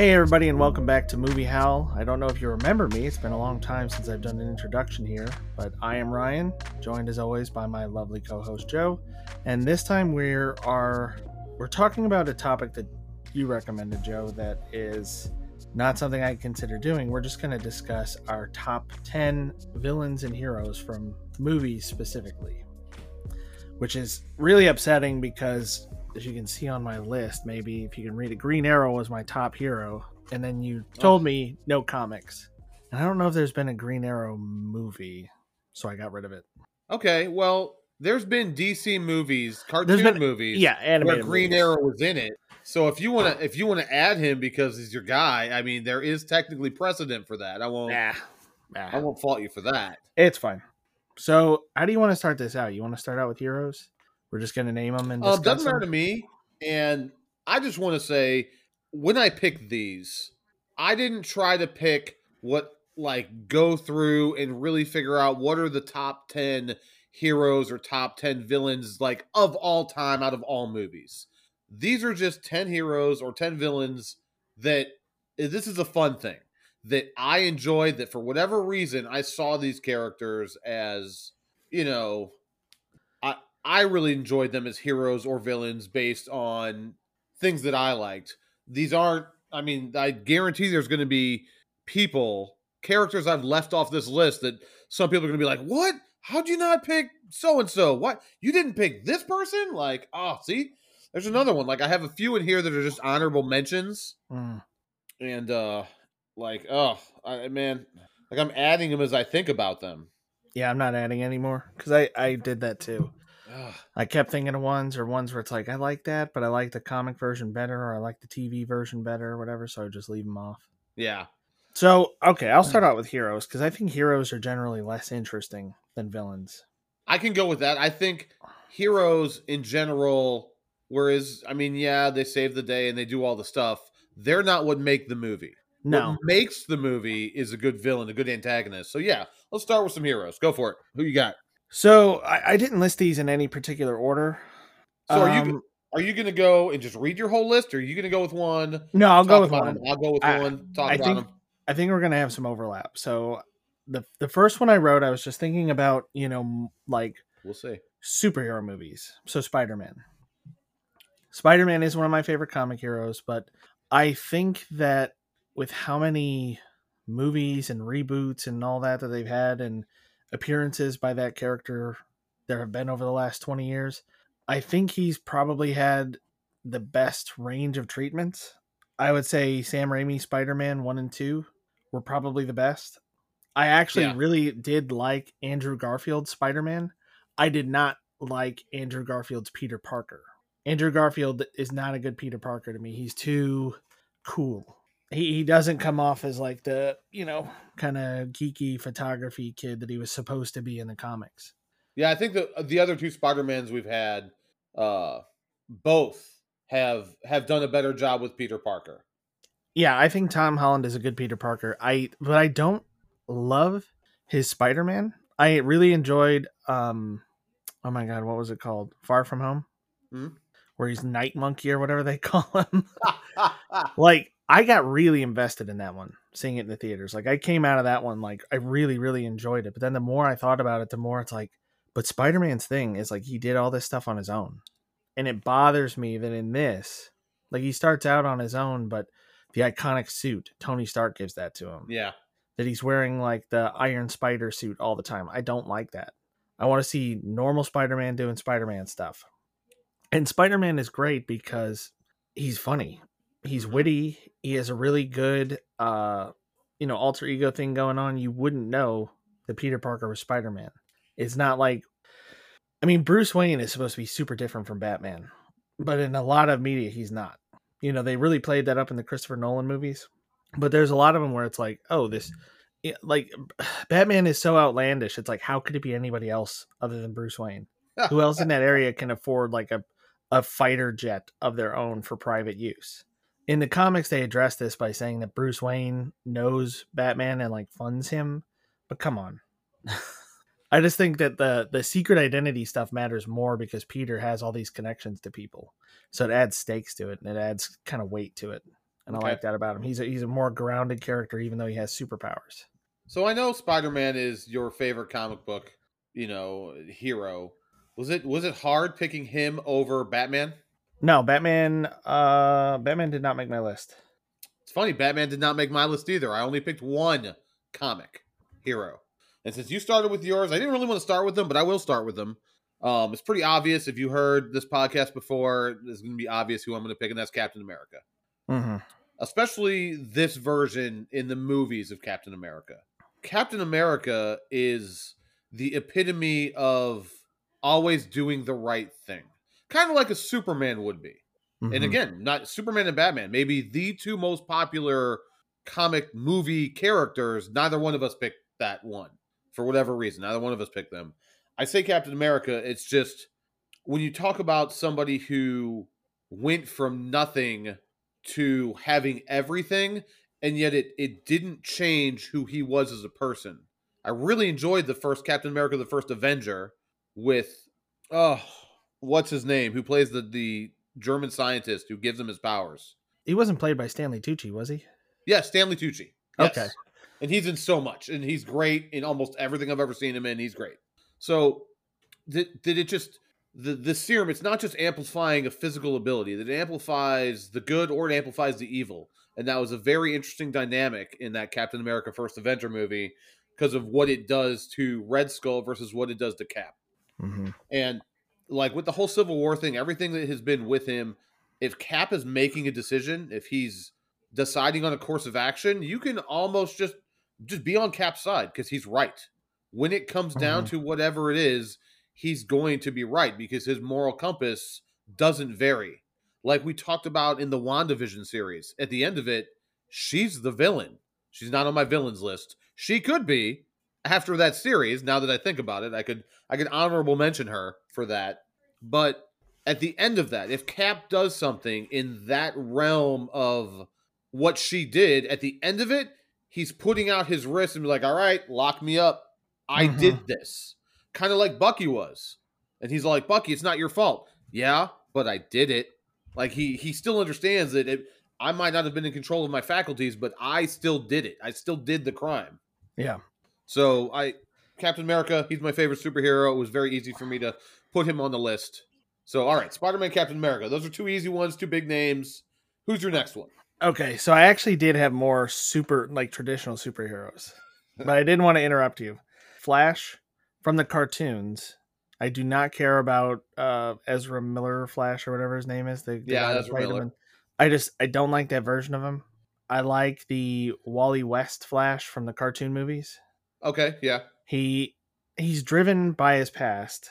Hey, everybody, and welcome back to Movie Howl. I don't know if you remember me, it's been a long time since I've done an introduction here, but I am Ryan, joined as always by my lovely co host Joe. And this time we are we're talking about a topic that you recommended, Joe, that is not something I consider doing. We're just going to discuss our top 10 villains and heroes from movies specifically, which is really upsetting because as you can see on my list, maybe if you can read it, Green Arrow was my top hero, and then you oh. told oh. me no comics. And I don't know if there's been a Green Arrow movie, so I got rid of it. Okay, well, there's been DC movies, cartoon been, movies, yeah, animated where Green movies. Arrow was in it. So if you want to, if you want to add him because he's your guy, I mean, there is technically precedent for that. I won't, nah, nah. I won't fault you for that. It's fine. So, how do you want to start this out? You want to start out with heroes? We're just gonna name them and um, doesn't matter to me. And I just want to say, when I picked these, I didn't try to pick what like go through and really figure out what are the top ten heroes or top ten villains like of all time out of all movies. These are just ten heroes or ten villains that eh, this is a fun thing that I enjoyed. That for whatever reason I saw these characters as you know I really enjoyed them as heroes or villains based on things that I liked. These aren't, I mean, I guarantee there's going to be people, characters I've left off this list that some people are going to be like, what? How'd you not pick so and so? What? You didn't pick this person? Like, oh, see, there's another one. Like, I have a few in here that are just honorable mentions. Mm. And, uh, like, oh, I, man, like I'm adding them as I think about them. Yeah, I'm not adding anymore because I, I did that too. Ugh. I kept thinking of ones or ones where it's like I like that, but I like the comic version better, or I like the TV version better, or whatever. So I just leave them off. Yeah. So okay, I'll hmm. start out with heroes because I think heroes are generally less interesting than villains. I can go with that. I think heroes in general, whereas I mean, yeah, they save the day and they do all the stuff. They're not what make the movie. No, what makes the movie is a good villain, a good antagonist. So yeah, let's start with some heroes. Go for it. Who you got? So I, I, didn't list these in any particular order. So are you um, are you going to go and just read your whole list, or are you going to go with one? No, I'll go with one. I'll go with I, one. Talk I about think, them. I think we're going to have some overlap. So the the first one I wrote, I was just thinking about you know like we'll see superhero movies. So Spider Man. Spider Man is one of my favorite comic heroes, but I think that with how many movies and reboots and all that that they've had and appearances by that character there have been over the last 20 years. I think he's probably had the best range of treatments. I would say Sam Raimi Spider Man 1 and 2 were probably the best. I actually yeah. really did like Andrew Garfield's Spider Man. I did not like Andrew Garfield's Peter Parker. Andrew Garfield is not a good Peter Parker to me. He's too cool he, he doesn't come off as like the you know kind of geeky photography kid that he was supposed to be in the comics. Yeah i think the the other two spider-mans we've had uh both have have done a better job with peter parker. Yeah i think tom holland is a good peter parker. I but i don't love his spider-man. I really enjoyed um oh my god what was it called? Far from home? Mm-hmm. where he's night monkey or whatever they call him. Like I got really invested in that one, seeing it in the theaters. Like I came out of that one like I really, really enjoyed it. But then the more I thought about it, the more it's like, but Spider Man's thing is like he did all this stuff on his own. And it bothers me that in this, like he starts out on his own, but the iconic suit, Tony Stark gives that to him. Yeah. That he's wearing like the Iron Spider suit all the time. I don't like that. I want to see normal Spider Man doing Spider Man stuff. And Spider Man is great because he's funny he's witty. He has a really good, uh, you know, alter ego thing going on. You wouldn't know that Peter Parker was Spider Man. It's not like, I mean, Bruce Wayne is supposed to be super different from Batman, but in a lot of media, he's not. You know, they really played that up in the Christopher Nolan movies, but there's a lot of them where it's like, oh, this, like, Batman is so outlandish. It's like, how could it be anybody else other than Bruce Wayne? Who else in that area can afford like a, a fighter jet of their own for private use? In the comics they address this by saying that Bruce Wayne knows Batman and like funds him. But come on. I just think that the the secret identity stuff matters more because Peter has all these connections to people. So it adds stakes to it and it adds kind of weight to it. and Okay. I like that about him. He's a, he's a more grounded character, even though he has superpowers. So I know Spider Man is your favorite comic book, you know, hero. Was it was it hard picking him over Batman? No, Batman. Uh, Batman did not make my list. It's funny, Batman did not make my list either. I only picked one comic hero. And since you started with yours, I didn't really want to start with them, but I will start with them. Um, it's pretty obvious if you heard this podcast before, it's going to be obvious who I'm going to pick, and that's Captain America. Mm-hmm. Especially this version in the movies of Captain America. Captain America is the epitome of always doing the right thing, kind of like a Superman would be. Mm-hmm. And again, not Superman and Batman, maybe the two most popular comic movie characters. Neither one of us picked that one for whatever reason. Neither one of us picked them. I say Captain America, it's just when you talk about somebody who went from nothing to having everything, and yet it, it didn't change who he was as a person. I really enjoyed the first Captain America, the first Avenger, with oh, what's his name? Who plays the the German scientist who gives him his powers? he wasn't played by Stanley Tucci, was he? Yeah, Stanley Tucci. Yes. Okay. and he's in so much, and he's great in almost everything I've ever seen him in. He's great. So, did did it just the the serum? It's not just amplifying a physical ability; that it amplifies the good or it amplifies the evil, and that was a very interesting dynamic in that Captain America: First Avenger movie because of what it does to Red Skull versus what it does to Cap. Mm-hmm. And like with the whole Civil War thing, everything that has been with him, if Cap is making a decision, if he's deciding on a course of action, you can almost just just be on Cap's side because he's right. When it comes down Mhm. to whatever it is, he's going to be right because his moral compass doesn't vary. Like we talked about in the WandaVision series, at the end of it, she's the villain. She's not on my villains list. She could be after that series. Now that I think about it, I could I could honorable mention her for that. But at the end of that, if Cap does something in that realm of what she did, at the end of it, he's putting out his wrist and be like, "All right, lock me up. I Mhm. did this." Kind of like Bucky was, and he's like, "Bucky, it's not your fault." Yeah, but I did it. Like he he still understands that it, I might not have been in control of my faculties, but I still did it. I still did the crime. Yeah. So I Captain America, he's my favorite superhero. It was very easy for me to put him on the list. So all right, Spider-Man, Captain America. Those are two easy ones, two big names. Who's your next one? Okay, so I actually did have more super like traditional superheroes, but I didn't want to interrupt you. Flash from the cartoons. I do not care about uh, Ezra Miller Flash or whatever his name is. The, the Yeah, Ezra him Miller. I just I don't like that version of him. I like the Wally West Flash from the cartoon movies. Okay, yeah. He he's driven by his past.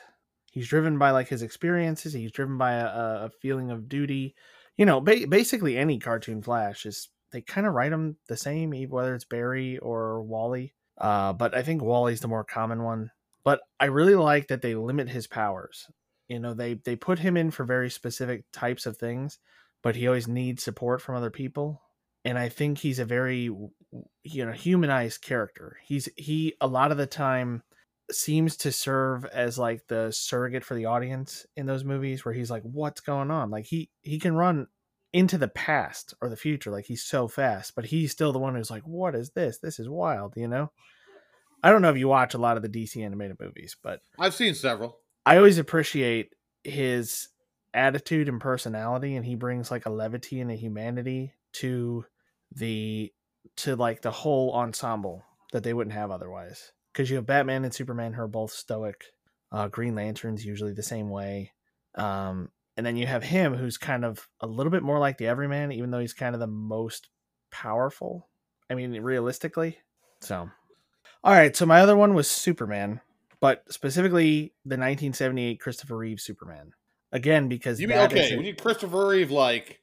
He's driven by like his experiences. He's driven by a, a feeling of duty. You know, ba- basically any cartoon Flash is they kind of write him the same, whether it's Barry or Wally. Uh, but I think Wally's the more common one. But I really like that they limit his powers. You know, they they put him in for very specific types of things, but he always needs support from other people. And I think he's a very you know humanized character. He's he a lot of the time seems to serve as like the surrogate for the audience in those movies where he's like what's going on? Like he he can run into the past or the future like he's so fast but he's still the one who's like what is this? This is wild you know? I don't know if you watch a lot of the dc animated movies but I've seen several. i always appreciate his attitude and personality and he brings like a levity and a humanity to the to like the whole ensemble that they wouldn't have otherwise because you have batman and superman who are both stoic uh, green lantern's usually the same way um, and then you have him who's kind of a little bit more like the everyman even though he's kind of the most powerful i mean realistically so all right so my other one was superman but specifically the 1978 christopher reeve superman again because You mean okay? a- We need Christopher Reeve like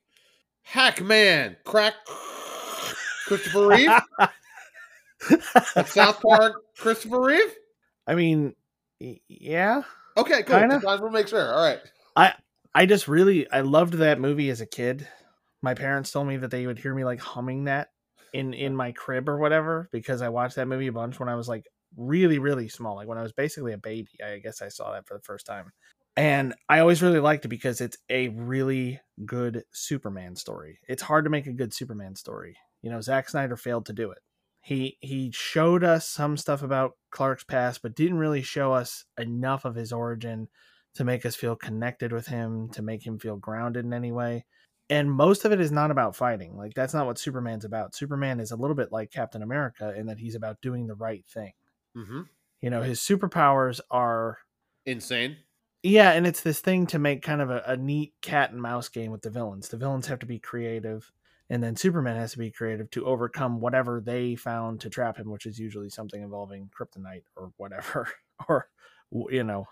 Hack Man, crack Christopher Reeve, South Park Christopher Reeve. I mean, yeah. Okay, cool. Kinda. Just to make sure. All right. I I just really I loved that movie as a kid. My parents told me that they would hear me like humming that in in my crib or whatever because I watched that movie a bunch when I was like really really small, like when I was basically a baby. I guess I saw that for the first time. And I always really liked it because it's a really good Superman story. It's hard to make a good Superman story. You know, Zack Snyder failed to do it. He he showed us some stuff about Clark's past, but didn't really show us enough of his origin to make us feel connected with him, to make him feel grounded in any way. And most of it is not about fighting. Like that's not what Superman's about. Superman is a little bit like Captain America in that he's about doing the right thing. Mm-hmm. You know, his superpowers are Insane. yeah, and it's this thing to make kind of a, a neat cat and mouse game with the villains. The villains have to be creative, and then Superman has to be creative to overcome whatever they found to trap him, which is usually something involving kryptonite or whatever, or you know,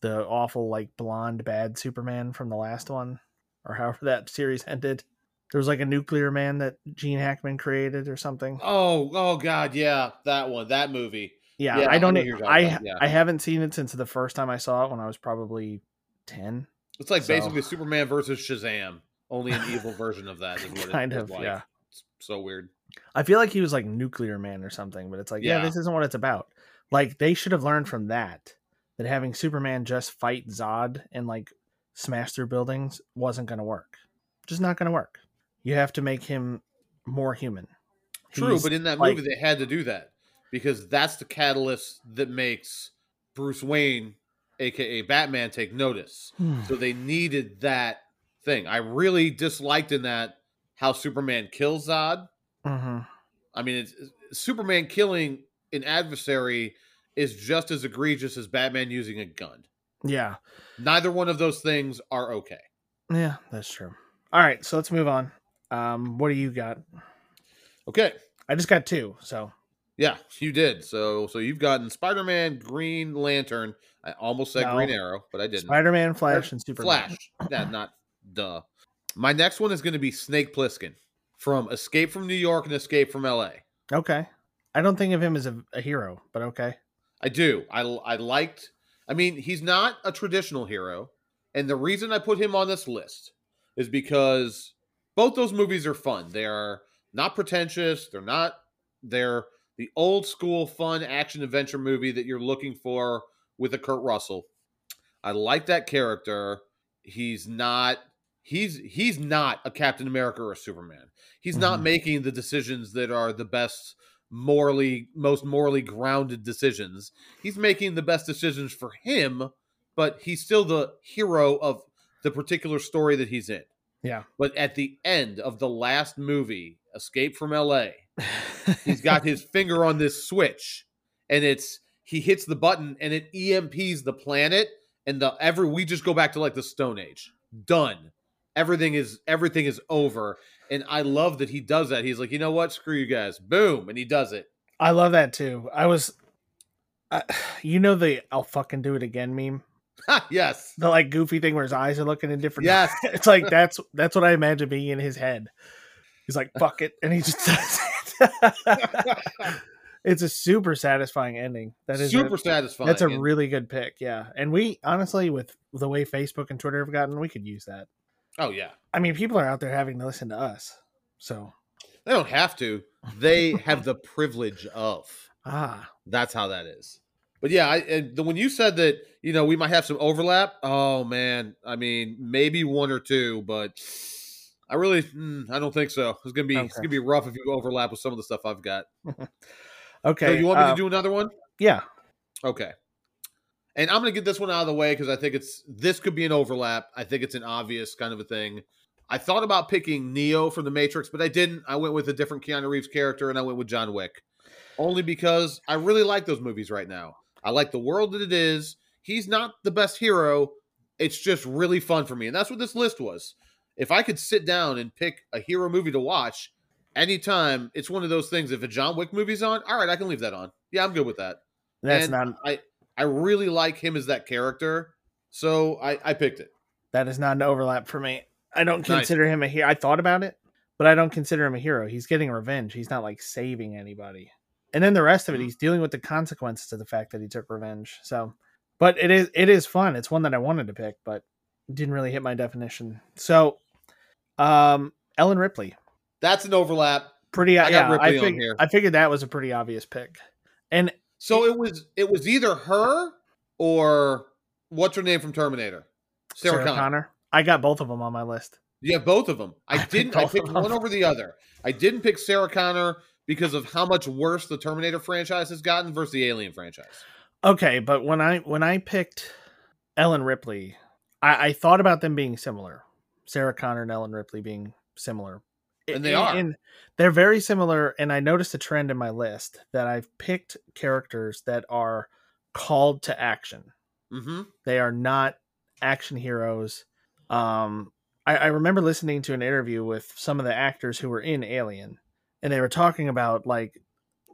the awful like blonde bad Superman from the last one, or however that series ended. There was like a nuclear man that Gene Hackman created or something. Oh, oh God, yeah, that one, that movie. Yeah, Yeah, I don't. I know who you're I about, yeah. I haven't seen it since the first time I saw it when I was probably ten. It's like So- basically Superman versus Shazam, only an evil version of that. Is what it Kind is of, like. yeah. It's so weird. I feel like he was like nuclear man or something, but it's like, yeah, Yeah. this isn't what it's about. Like they should have learned from that that having Superman just fight Zod and like smash through buildings wasn't going to work. Just not going to work. You have to make him more human. True, He's but in that like- movie they had to do that because that's the catalyst that makes Bruce Wayne, aka Batman, take notice. Hmm. So they needed that thing. I really disliked in that how Superman kills Zod. Mhm. I mean, it's, Superman killing an adversary is just as egregious as Batman using a gun. Yeah, Neither one of those things are okay. yeah, that's true. All right, so let's move on. Um, what do you got? Okay. I just got two, so Yeah, you did. So so you've gotten Spider-Man, Green Lantern. I almost said No. Green Arrow, but I didn't. Spider-Man, Flash, and Superman. Flash. Yeah, not duh. My next one is going to be Snake Plissken from Escape from New York and Escape from LA. Okay, I don't think of him as a, a hero, but okay. I do. I I liked. I mean, he's not a traditional hero, and the reason I put him on this list is because both those movies are fun. They are not pretentious. They're not. They're the old school fun action adventure movie that you're looking for with a Kurt Russell. I like that character. He's not. He's he's not a Captain America or a Superman. He's not Mhm. making the decisions that are the best morally most morally grounded decisions. He's making the best decisions for him, but he's still the hero of the particular story that he's in. Yeah. But at the end of the last movie, Escape from LA, he's got his finger on this switch and it's he hits the button and it EMPs the planet and the every we just go back to like the stone age. Done. Everything is everything is over and I love that he does that. He's like, "You know what? Screw you guys." Boom, and he does it. I love that too. I was, uh, you know, the "I'll fucking do it again" meme, yes. the like goofy thing where his eyes are looking in different. Yes. it's like that's that's what I imagine being in his head. He's like, "Fuck it," and he just does it. it's a super satisfying ending. That is super A, satisfying. that's a really good pick. Yeah, and we honestly, with the way Facebook and Twitter have gotten, we could use that. Oh yeah. I mean, people are out there having to listen to us, so They don't have to. They have the privilege of. ah, That's how that is. But yeah, I, and the, when you said that, you know, we might have some overlap. Oh man, I mean, maybe one or two, but I really, mm, I don't think so. It's gonna be, it's gonna be rough if you overlap with some of the stuff I've got. okay. So you want me uh, to do another one? Yeah, Okay. And I'm going to get this one out of the way because I think it's this could be an overlap. I think it's an obvious kind of a thing. I thought about picking Neo from the Matrix, but I didn't. I went with a different Keanu Reeves character and I went with John Wick. Only because I really like those movies right now. I like the world that it is. He's not the best hero. It's just really fun for me. And that's what this list was. If I could sit down and pick a hero movie to watch anytime, it's one of those things. If a John Wick movie's on, all right, I can leave that on. Yeah, I'm good with that that's and not I I really like him as that character, so I I picked it. that is not an overlap for me. I don't Nice. consider him a hero. I thought about it, but I don't consider him a hero. He's getting revenge. He's not like saving anybody. And then the rest of Hmm. it, he's dealing with the consequences of the fact that he took revenge. So, but it is it is fun. It's one that I wanted to pick, but didn't really hit my definition. So, um, Ellen Ripley, That's an overlap. pretty. I got yeah, I, fig- here. I figured that was a pretty obvious pick. And So it was it was either her or what's her name from Terminator? Sarah, Sarah Connor. Connor. I got both of them on my list. Yeah, both of them. I, I didn't. I picked one over the other. I didn't pick Sarah Connor because of how much worse the Terminator franchise has gotten versus the Alien franchise. Okay, but when I when I picked Ellen Ripley, I, I thought about them being similar. Sarah Connor and Ellen Ripley being similar. And they are. And they're very similar. And I noticed a trend in my list that I've picked characters that are called to action. Mm-hmm. They are not action heroes. Um, I, I remember listening to an interview with some of the actors who were in Alien, and they were talking about like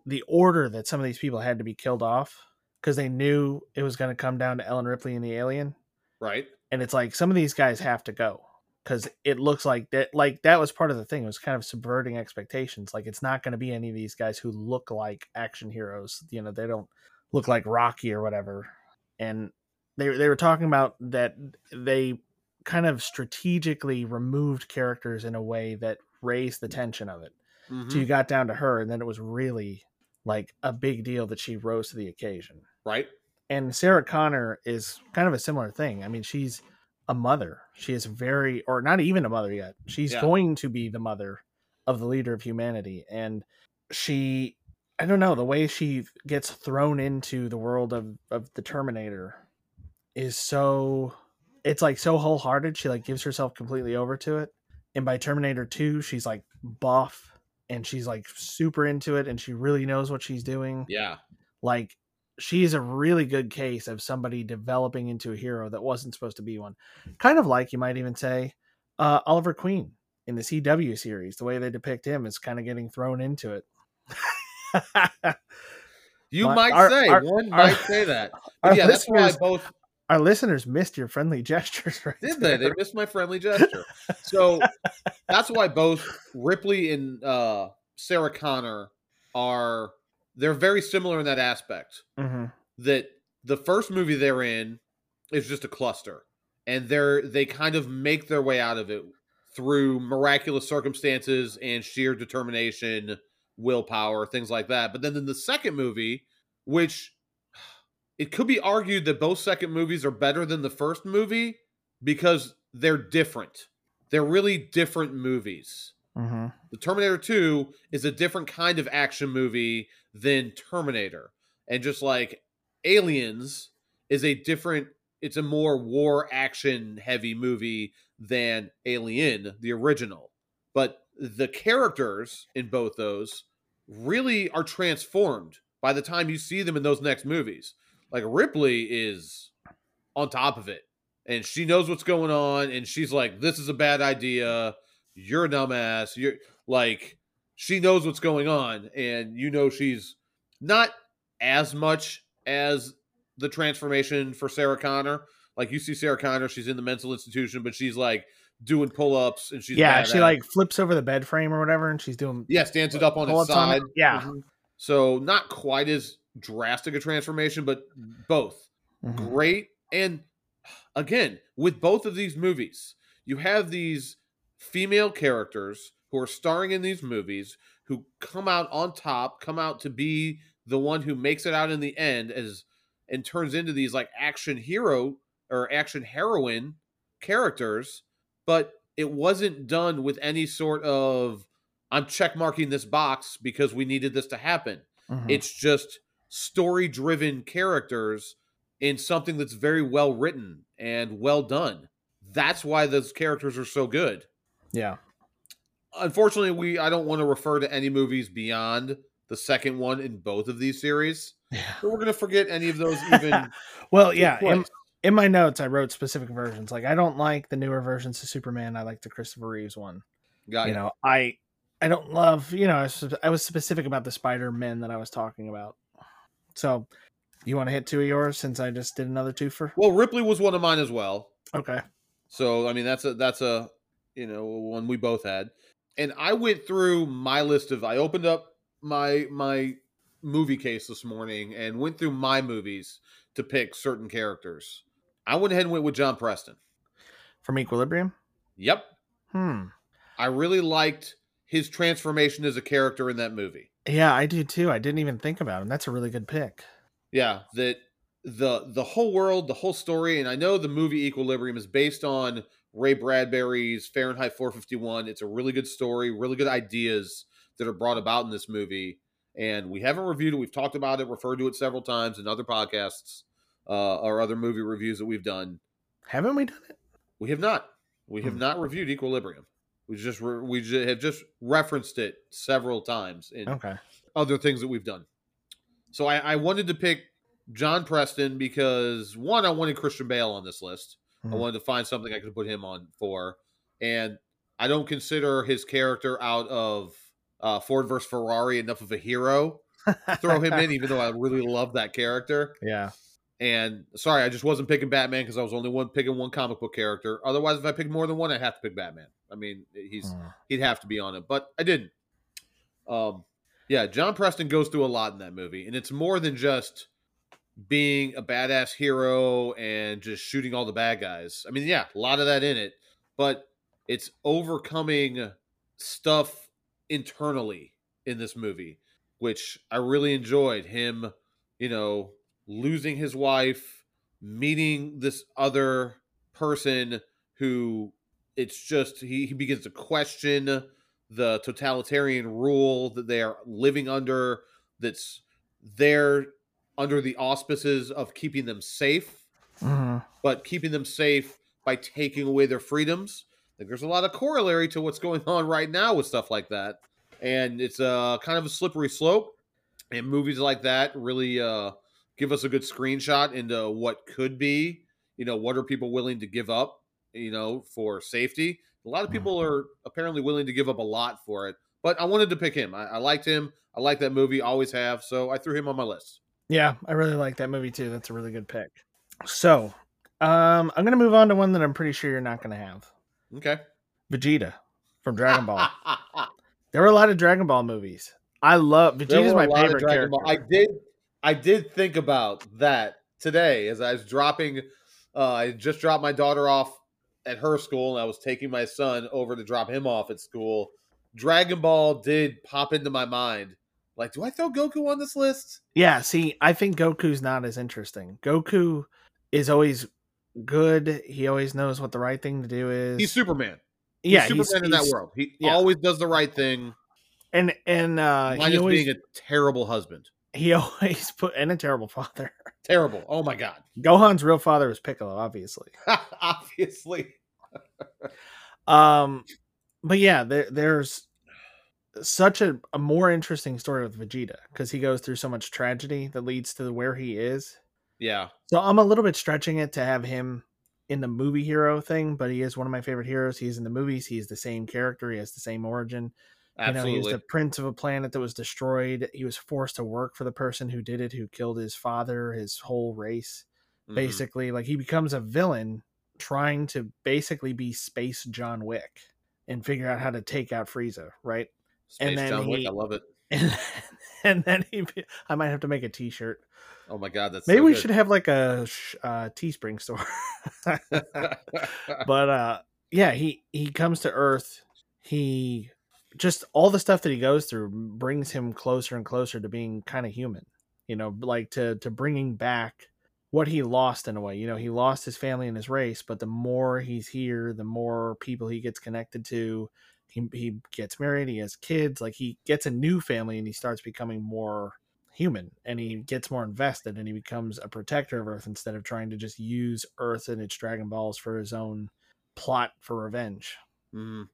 the order that some of these people had to be killed off because they knew it was going to come down to Ellen Ripley and the alien. Right. And it's like some of these guys have to go because it looks like that. Like that was part of the thing. It was kind of subverting expectations. Like it's not going to be any of these guys who look like action heroes. You know, they don't look like Rocky or whatever. And they they were talking about that they kind of strategically removed characters in a way that raised the tension of it. Mhm. So you got down to her, and then it was really like a big deal that she rose to the occasion. Right. And Sarah Connor is kind of a similar thing. I mean, she's a mother. She is very, or not even a mother yet. She's Yeah. going to be the mother of the leader of humanity. And she, I don't know, the way she gets thrown into the world of, of the Terminator is so, it's like so wholehearted. She like gives herself completely over to it. And by Terminator 2, she's like buff and she's like super into it and she really knows what she's doing Yeah. like she is a really good case of somebody developing into a hero that wasn't supposed to be one kind of like you might even say uh, oliver queen in the cw series the way they depict him is kind of getting thrown into it You My- might our- say our- one our- might say that. yeah, that's why both our listeners missed your friendly gestures right did they? They missed my friendly gesture. So that's why both Ripley and uh, Sarah Connor are they're very similar in that aspect. Mhm. That the first movie they're in is just a cluster, and they're they kind of make their way out of it through miraculous circumstances and sheer determination, willpower, things like that. But then in the second movie, which it could be argued that both second movies are better than the first movie because they're different. They're really different movies. Mhm. The Terminator 2 is a different kind of action movie than Terminator. And just like Aliens is a different it's a more war action heavy movie than Alien, the original. But the characters in both those really are transformed by the time you see them in those next movies. Like Ripley is on top of it and she knows what's going on and she's like this is a bad idea you're a dumbass you're like she knows what's going on and you know she's not as much as the transformation for sarah connor like you see sarah connor she's in the mental institution but she's like doing pull-ups and she's yeah she like flips over the bed frame or whatever and she's doing yeah stands it up on its pull-ups on it. side Yeah. Mhm. so not quite as drastic a transformation but both Mhm. great. And again, with both of these movies, you have these female characters who are starring in these movies who come out on top, come out to be the one who makes it out in the end as and turns into these like action hero or action heroine characters, but it wasn't done with any sort of I'm check marking this box because we needed this to happen. Mhm. It's just story driven characters in something that's very well written and well done. That's why those characters are so good. yeah Unfortunately, we I don't want to refer to any movies beyond the second one in both of these series. yeah So we're gonna forget any of those even. well yeah in, in my notes i wrote specific versions like i don't like the newer versions of superman i like the christopher reeves one Got you know i i don't love you know I was, I was specific about the spider men that i was talking about so you want to hit two of yours since i just did another two for Well, Ripley was one of mine as well. okay So I mean that's a that's a you know one we both had. And I went through my list of I opened up my my movie case this morning and went through my movies to pick certain characters. I went ahead and went with John Preston. from equilibrium Yep. hmm I really liked his transformation as a character in that movie. yeah i do too i didn't even think about him that's a really good pick Yeah, that the the whole world, the whole story, and I know the movie Equilibrium is based on Ray Bradbury's Fahrenheit 451. It's a really good story, really good ideas that are brought about in this movie. And we haven't reviewed it. We've talked about it, referred to it several times in other podcasts uh, or other movie reviews that we've done. Haven't we done it? We have not. We have Hmm. not reviewed Equilibrium. We just re- we ju- have just referenced it several times in Okay. other things that we've done. So I, I wanted to pick John Preston because one, I wanted Christian Bale on this list. I Mhm. wanted to find something I could put him on for, and I don't consider his character out of uh, Ford versus Ferrari enough of a hero to throw him in, even though I really love that character. yeah. And sorry, I just wasn't picking Batman because I was only one picking one comic book character. Otherwise, if I picked more than one, I'd have to pick Batman. I mean, he's Mm. he'd have to be on it, but I didn't. Um, yeah, John Preston goes through a lot in that movie, and it's more than just being a badass hero and just shooting all the bad guys. I mean, yeah, a lot of that in it, but it's overcoming stuff internally in this movie, which I really enjoyed. Him, you know, losing his wife, meeting this other person who it's just he, he begins to question the totalitarian rule that they are living under that's there under the auspices of keeping them safe Mhm. but keeping them safe by taking away their freedoms. I think there's a lot of corollary to what's going on right now with stuff like that. And it's a kind of a slippery slope. And movies like that really uh give us a good screenshot into what could be you know what are people willing to give up you know for safety. A lot of people are apparently willing to give up a lot for it but i wanted to pick him. I, I liked him. I like that movie always have so i threw him on my list Yeah, I really like that movie too. That's a really good pick. So, um, I'm gonna move on to one that I'm pretty sure you're not gonna have. okay Vegeta from Dragon Ball. There were a lot of Dragon Ball movies. I love Vegeta's my a lot of favorite Dragon character. Ball. I did I did think about that today as I was dropping uh I just dropped my daughter off at her school and I was taking my son over to drop him off at school. Dragon Ball did pop into my mind. Like, do I throw Goku on this list? Yeah, see, I think Goku's not as interesting. Goku is always good. He always knows what the right thing to do is. He's Superman. yeah, he's Superman in that world. He yeah. always does the right thing. And and uh, Minus always being a terrible husband. he always put and a terrible father. Terrible. Oh my god. Gohan's real father was Piccolo, obviously. Obviously. Um, but yeah, there, there's such a, a more interesting story with Vegeta because he goes through so much tragedy that leads to where he is. Yeah. So I'm a little bit stretching it to have him in the movie hero thing, but he is one of my favorite heroes. He's in the movies. He's the same character. He has the same origin. You know, he Absolutely. was the prince of a planet that was destroyed. He was forced to work for the person who did it, who killed his father, his whole race. Mhm. Basically, like he becomes a villain trying to basically be space John Wick and figure out how to take out Frieza, right? Space then John Wick. he- I love it. And, and then he, I might have to make a T-shirt. Oh my god, that's Maybe so we good. should have like a uh, Teespring store. but uh yeah he he comes to earth he just all the stuff that he goes through brings him closer and closer to being kind of human you know like to to bringing back what he lost in a way you know he lost his family and his race but the more he's here the more people he gets connected to he, he gets married he has kids like he gets a new family and he starts becoming more human and he gets more invested and he becomes a protector of earth instead of trying to just use earth and its dragon balls for his own plot for revenge Mhm.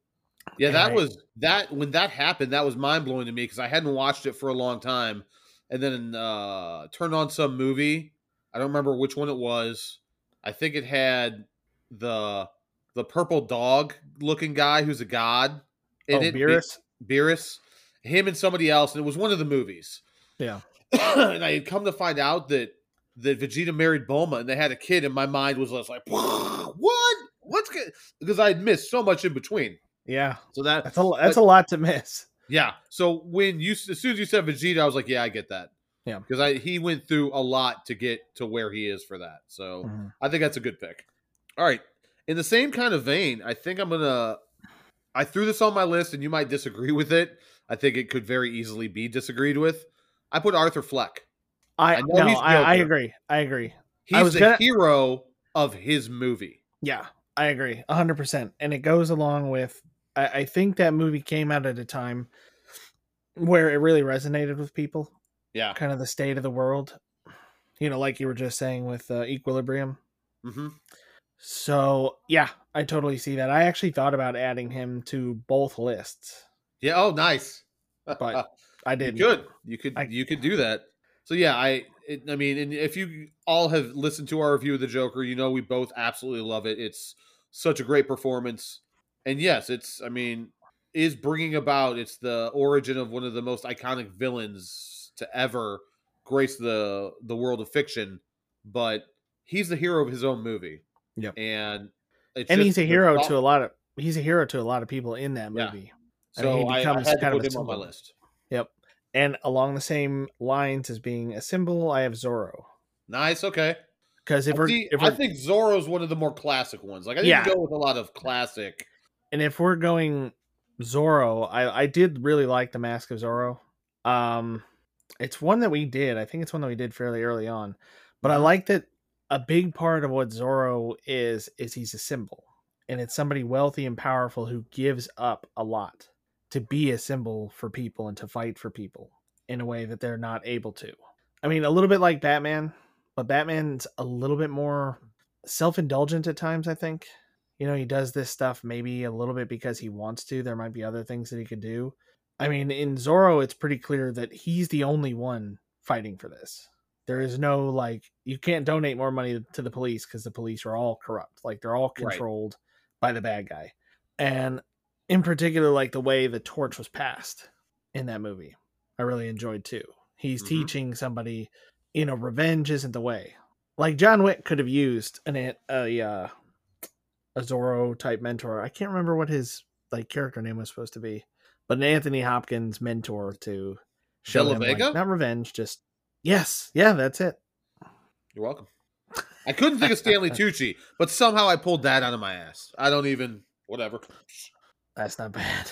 Yeah, And that I- was that when that happened. That was mind blowing to me because I hadn't watched it for a long time, and then uh turned on some movie. I don't remember which one it was. I think it had the the purple dog looking guy who's a god. Oh in it, Be- Beerus? Beerus, him and somebody else, and it was one of the movies. yeah and I had come to find out that that Vegeta married Bulma and they had a kid, and my mind was just like, what? What's good? Because I had missed so much in between. yeah So that that's a that's a lot to miss yeah. So when you as soon as you said Vegeta, I was like, yeah, I get that. Yeah. Because I he went through a lot to get to where he is for that. So Mhm. I think that's a good pick. All right. In the same kind of vein, I think I'm gonna I threw this on my list and you might disagree with it. I think it could very easily be disagreed with. I put Arthur Fleck. I, I know no, he's I, I agree. I agree. He's was the gonna- hero of his movie. Yeah, I agree, hundred percent, and it goes along with. I, I think that movie came out at a time where it really resonated with people, Yeah. kind of the state of the world. You know, like you were just saying with uh, Equilibrium. hmm So yeah, I totally see that. I actually thought about adding him to both lists. Yeah. Oh, nice. But I didn't. could. You could. I- you could do that. So yeah, I. It, I mean, and if you all have listened to our review of the Joker, you know we both absolutely love it. It's such a great performance, and yes, it's. I mean, is bringing about. It's the origin of one of the most iconic villains to ever grace the the world of fiction, but he's the hero of his own movie. Yep. and it's and he's a hero to a lot of. He's a hero to a lot of people in that Yeah. movie. I So mean, he I, I kind of put a him on my list. And along the same lines as being a symbol, I have Zorro. Nice. Okay. Because if we're, See, if I we're think Zorro's one of the more classic ones. Like I didn't Yeah. go with a lot of classic. and if we're going Zorro, I I did really like the Mask of Zorro. Um, it's one that we did. I think it's one that we did fairly early on, but I Mhm. like that a big part of what Zorro is is he's a symbol, and it's somebody wealthy and powerful who gives up a lot to be a symbol for people and to fight for people in a way that they're not able to. I mean, a little bit like Batman, but Batman's a little bit more self-indulgent at times, I think. You know he does this stuff maybe a little bit because he wants to. There might be other things that he could do. I mean in zorro it's pretty clear that he's the only one fighting for this there is no like you can't donate more money to the police because the police are all corrupt. Like they're all controlled by the bad guy. And in particular like the way the torch was passed in that movie i really enjoyed too. He's Mhm. teaching somebody you know revenge isn't the way. Like john wick could have used an a, a uh, a Zorro type mentor. I can't remember what his like character name was supposed to be, but an Anthony Hopkins mentor to show him like, not revenge, just yes, yeah, that's it. You're welcome. I couldn't think of Stanley Tucci, but somehow I pulled that out of my ass. I don't even. Whatever. That's not bad.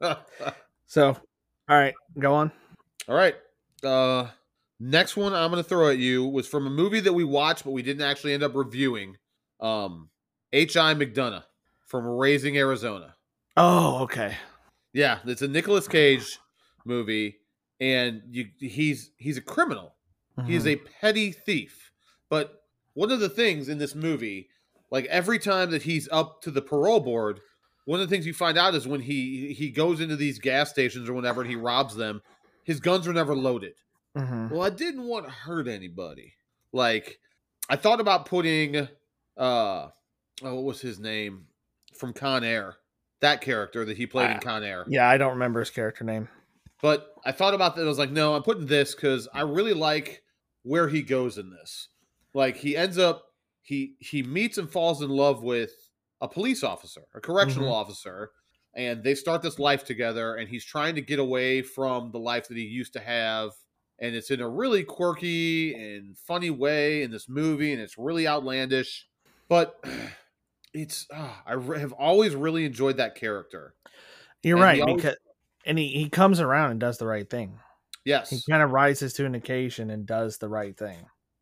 So, all right, go on. All right. Uh, next one I'm going to throw at you was from a movie that we watched, but we didn't actually end up reviewing. Um, H.I. McDunnough from Raising Arizona. Oh, okay. Yeah, it's a Nicolas Cage movie, and you he's he's a criminal. He is Mhm. a petty thief. But one of the things in this movie, like every time that he's up to the parole board, one of the things you find out is when he he goes into these gas stations or whenever and he robs them, his guns were never loaded. Mhm. Well, I didn't want to hurt anybody. Like I thought about putting uh oh, what was his name from Con Air? That character that he played in Con Air. Yeah, I don't remember his character name. But I thought about that. I was like, no, I'm putting this because I really like where he goes in this. Like he ends up he he meets and falls in love with a police officer, a correctional Mhm. officer, and they start this life together. And he's trying to get away from the life that he used to have. And it's in a really quirky and funny way in this movie, and it's really outlandish. But it's ah, I have always really enjoyed that character. You're And right always- because and he, he comes around and does the right thing. Yes, He kind of rises to an occasion and does the right thing.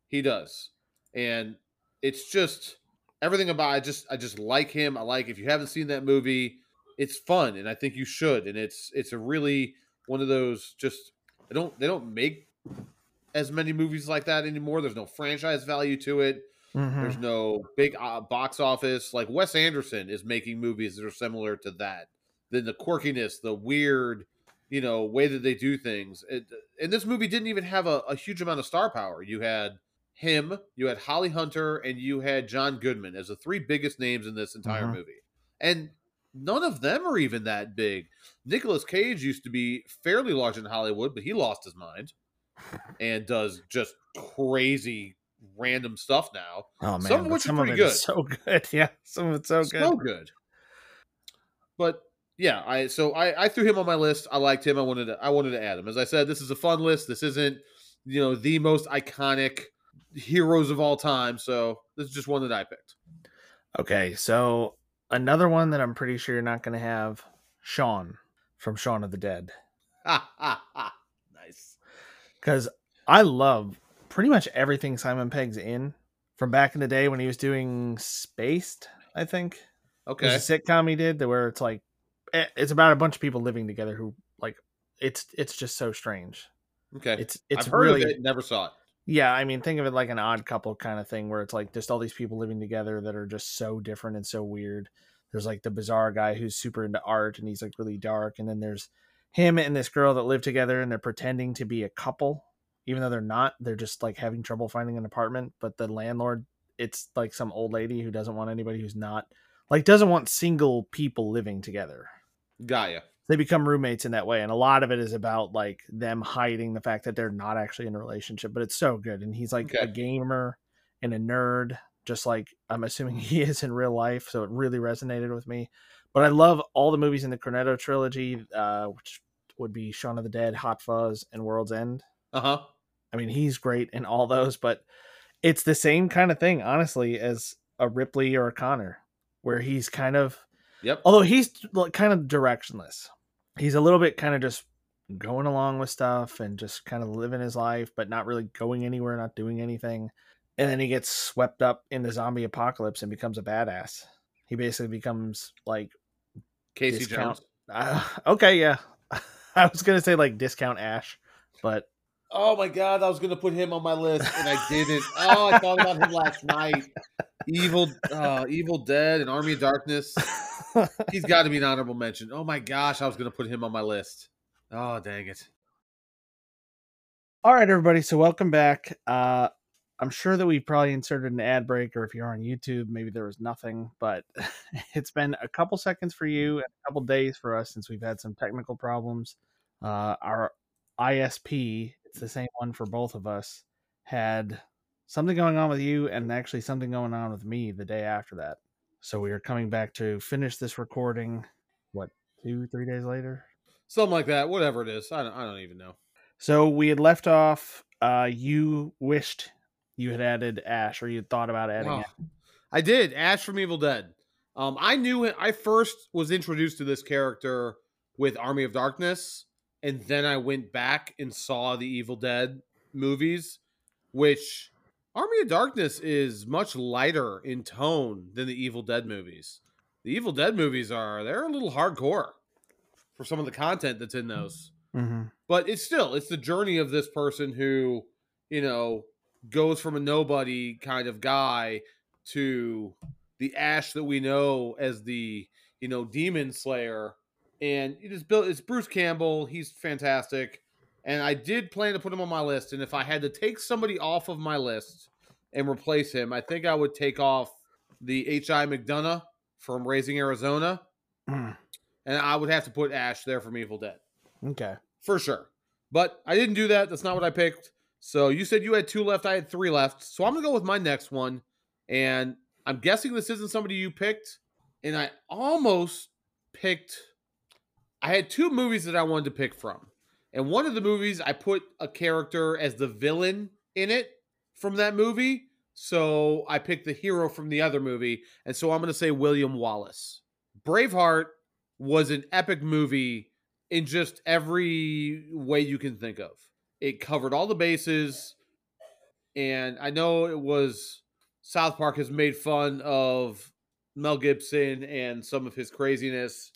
He does. And it's just everything about I just I just like him. I like if you haven't seen that movie, it's fun and I think you should. And it's it's a really one of those just they don't they don't make as many movies like that anymore. There's no franchise value to it. Mhm. There's no big uh, box office. Like Wes Anderson is making movies that are similar to that. Then the quirkiness, the weird, you know, way that they do things. It, and this movie didn't even have a, a huge amount of star power. You had him, you had Holly Hunter, and you had John Goodman as the three biggest names in this entire Mhm. movie. And none of them are even that big. Nicolas Cage used to be fairly large in Hollywood, but he lost his mind and does just crazy random stuff now. Oh man, Some of which are some pretty of it is so good. Yeah, some of it's so good. so good. But yeah, I so I, I threw him on my list. I liked him. I wanted to I wanted to add him. As I said, this is a fun list. This isn't you know the most iconic heroes of all time. So this is just one that I picked. Okay, so another one that I'm pretty sure you're not going to have, Shaun from Shaun of the Dead, Ha ha ha! Nice. because I love pretty much everything Simon Pegg's in from back in the day when he was doing Spaced, I think. Okay. There's a sitcom he did that where it's like Eh, it's about a bunch of people living together who like it's it's just so strange. Okay. It's it's I've really it, never saw it. yeah. I mean, think of it like an odd couple kind of thing where it's like just all these people living together that are just so different and so weird. There's like the bizarre guy who's super into art and he's like really dark, and then there's him and this girl that live together and they're pretending to be a couple, even though they're not. They're just like having trouble finding an apartment. But the landlord, it's like some old lady who doesn't want anybody who's not like doesn't want single people living together Got ya. they become roommates in that way and a lot of it is about like them hiding the fact that they're not actually in a relationship but it's so good and he's like a gamer and a nerd just like i'm assuming he is in real life so it really resonated with me but i love all the movies in the cornetto trilogy uh, which would be shaun of the dead hot fuzz and world's end Uh huh. i mean he's great in all those but it's the same kind of thing honestly as a ripley or a connor where he's kind of Yep. although he's kind of directionless he's a little bit kind of just going along with stuff and just kind of living his life but not really going anywhere not doing anything and then he gets swept up in the zombie apocalypse and becomes a badass he basically becomes like Casey Discount. Jones. uh, okay yeah i was gonna say like discount ash but Oh my god, I was gonna put him on my list and I didn't. Oh, I thought about him last night. Evil, uh, Evil Dead and Army of Darkness. He's got to be an honorable mention. Oh my gosh, I was gonna put him on my list. Oh dang it. All right, everybody. So welcome back. Uh, I'm sure that we probably inserted an ad break, or if you're on YouTube, maybe there was nothing. But it's been a couple seconds for you and a couple days for us since we've had some technical problems. Uh, our ISP, it's the same one for both of us, had something going on with you and actually something going on with me the day after that. So we are coming back to finish this recording. What two, three days later? Something like that. Whatever it is, I don't. I don't even know. So we had left off. Uh, you wished you had added Ash, or you had thought about adding Oh, it. I did. Ash from Evil Dead. Um, I knew it. I first was introduced to this character with Army of Darkness, and then I went back and saw the Evil Dead movies, which Army of Darkness is much lighter in tone than the Evil Dead movies. The Evil Dead movies are they're a little hardcore for some of the content that's in those Mm-hmm. but it's still it's the journey of this person who you know goes from a nobody kind of guy to the ash that we know as the you know demon slayer and it is built it's bruce campbell he's fantastic and i did plan to put him on my list and if i had to take somebody off of my list and replace him i think i would take off the hi mcdunnough from raising arizona Mm. and i would have to put ash there from evil dead Okay. for sure. But I didn't do that. That's not what I picked. So you said you had two left. I had three left. So I'm gonna go with my next one. And I'm guessing this isn't somebody you picked. And I almost picked. I had two movies that I wanted to pick from. And one of the movies I put a character as the villain in it from that movie. So I picked the hero from the other movie. And so I'm gonna say William Wallace. Braveheart was an epic movie in just every way you can think of. It covered all the bases, and I know it was South Park has made fun of Mel Gibson and some of his craziness,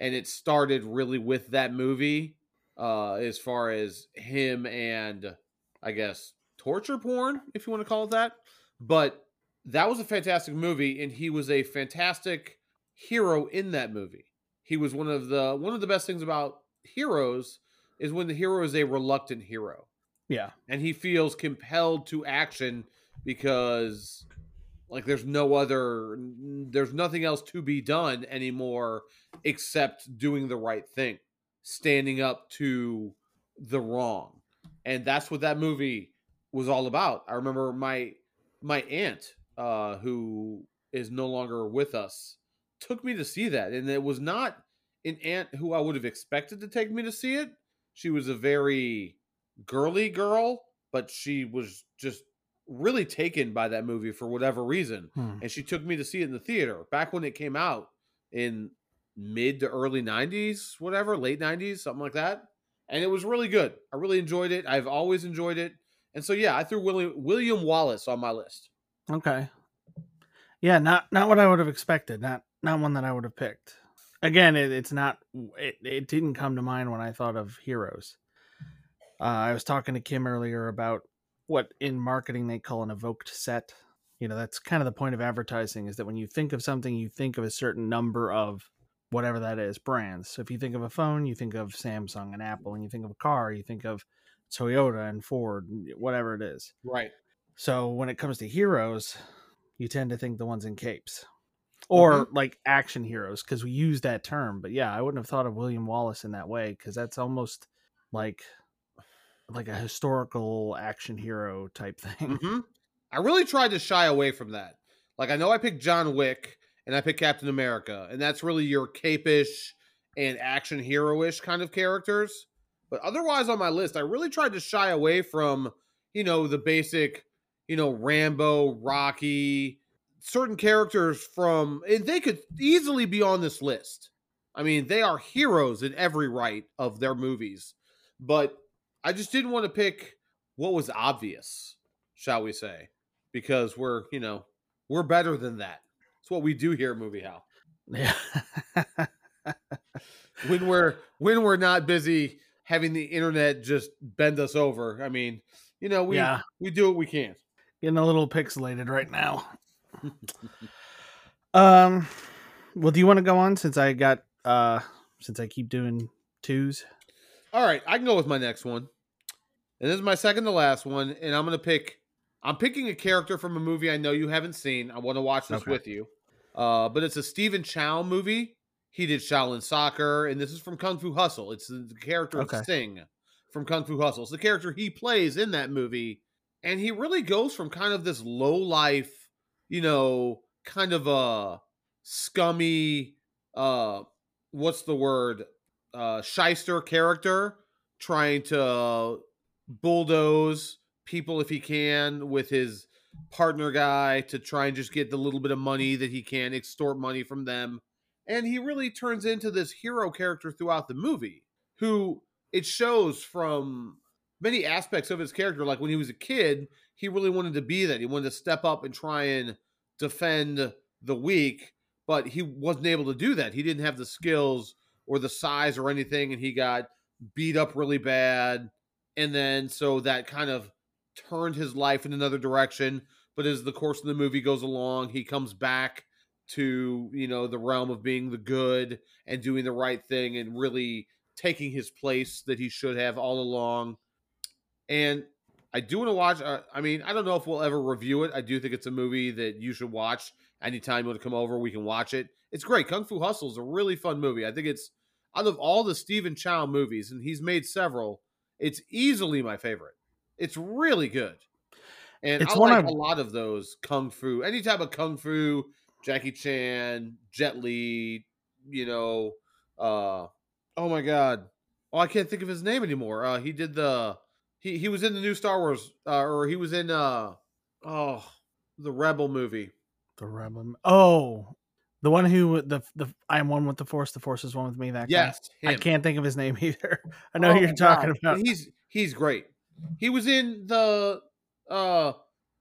and it started really with that movie, uh, as far as him and I guess torture porn, if you want to call it that. But that was a fantastic movie, and he was a fantastic hero in that movie he was one of the one of the best things about heroes is when the hero is a reluctant hero Yeah. and he feels compelled to action because like there's no other there's nothing else to be done anymore except doing the right thing standing up to the wrong. And that's what that movie was all about. I remember my my aunt uh who is no longer with us took me to see that. And it was not an aunt who i would have expected to take me to see it. She was a very girly girl but she was just really taken by that movie for whatever reason. Hmm. and she took me to see it in the theater. Back when it came out in mid to early 90s whatever late 90s something like that and it was really good i really enjoyed it i've always enjoyed it and so yeah i threw william, william wallace on my list Okay. Yeah, not not what I would have expected. Not not one that I would have picked. Again, it, it's not. It, it didn't come to mind when I thought of heroes. Uh, I was talking to Kim earlier about what in marketing they call an evoked set. You know, that's kind of the point of advertising is that when you think of something, you think of a certain number of whatever that is brands. So if you think of a phone, you think of Samsung and Apple, and you think of a car, you think of Toyota and Ford, whatever it is. Right. So when it comes to heroes, you tend to think the ones in capes or Mm-hmm. like action heroes because we use that term. But yeah, I wouldn't have thought of William Wallace in that way because that's almost like like a historical action hero type thing. hmm I really tried to shy away from that. Like I know I picked John Wick and I picked Captain America, and that's really your capish and action hero-ish kind of characters. But otherwise on my list, I really tried to shy away from, you know, the basic, you know, Rambo, Rocky, certain characters from and they could easily be on this list. I mean, they are heroes in every right of their movies. But I just didn't want to pick what was obvious, shall we say, because we're, you know, we're better than that. What we do here at Movie Howl. Yeah. When we're when we're not busy having the internet just bend us over. I mean, you know, we yeah. we do what we can. Getting a little pixelated right now. um well do you want to go on since I got uh since I keep doing twos? All right, I can go with my next one. And this is my second to last one, and I'm gonna pick I'm picking a character from a movie I know you haven't seen. I want to watch this Okay. with you. Uh, but it's a Stephen Chow movie. He did Shaolin Soccer, and this is from Kung Fu Hustle. It's the character Okay. of Sing from Kung Fu Hustle. It's the character he plays in that movie, and he really goes from kind of this low life, you know, kind of a scummy, uh, what's the word, uh, shyster character, trying to bulldoze people if he can with his partner guy to try and just get the little bit of money that he can extort money from them. And he really turns into this hero character throughout the movie who it shows from many aspects of his character. Like when he was a kid he really wanted to be that. He wanted to step up and try and defend the weak but he wasn't able to do that. He didn't have the skills or the size or anything and he got beat up really bad. And then so that kind of turned his life in another direction but as the course of the movie goes along he comes back to you know the realm of being the good and doing the right thing and really taking his place that he should have all along. And i do want to watch uh, i mean i don't know if we'll ever review it. I do think it's a movie that you should watch anytime you want to come over we can watch it. It's great. Kung fu hustle is a really fun movie. I think it's out of all the stephen chow movies and he's made several it's easily my favorite it's really good and It's I like I've- a lot of those kung fu. Any type of kung fu, Jackie Chan, Jet Li, you know, uh oh my god. Oh, I can't think of his name anymore. Uh he did the he he was in the new Star Wars uh, or he was in uh oh the Rebel movie. The rebel. Oh, the one who the the I am one with the force. The force is one with me. That. Yes, I can't think of his name either. I know Oh who you're talking God. about. He's he's great. He was in the uh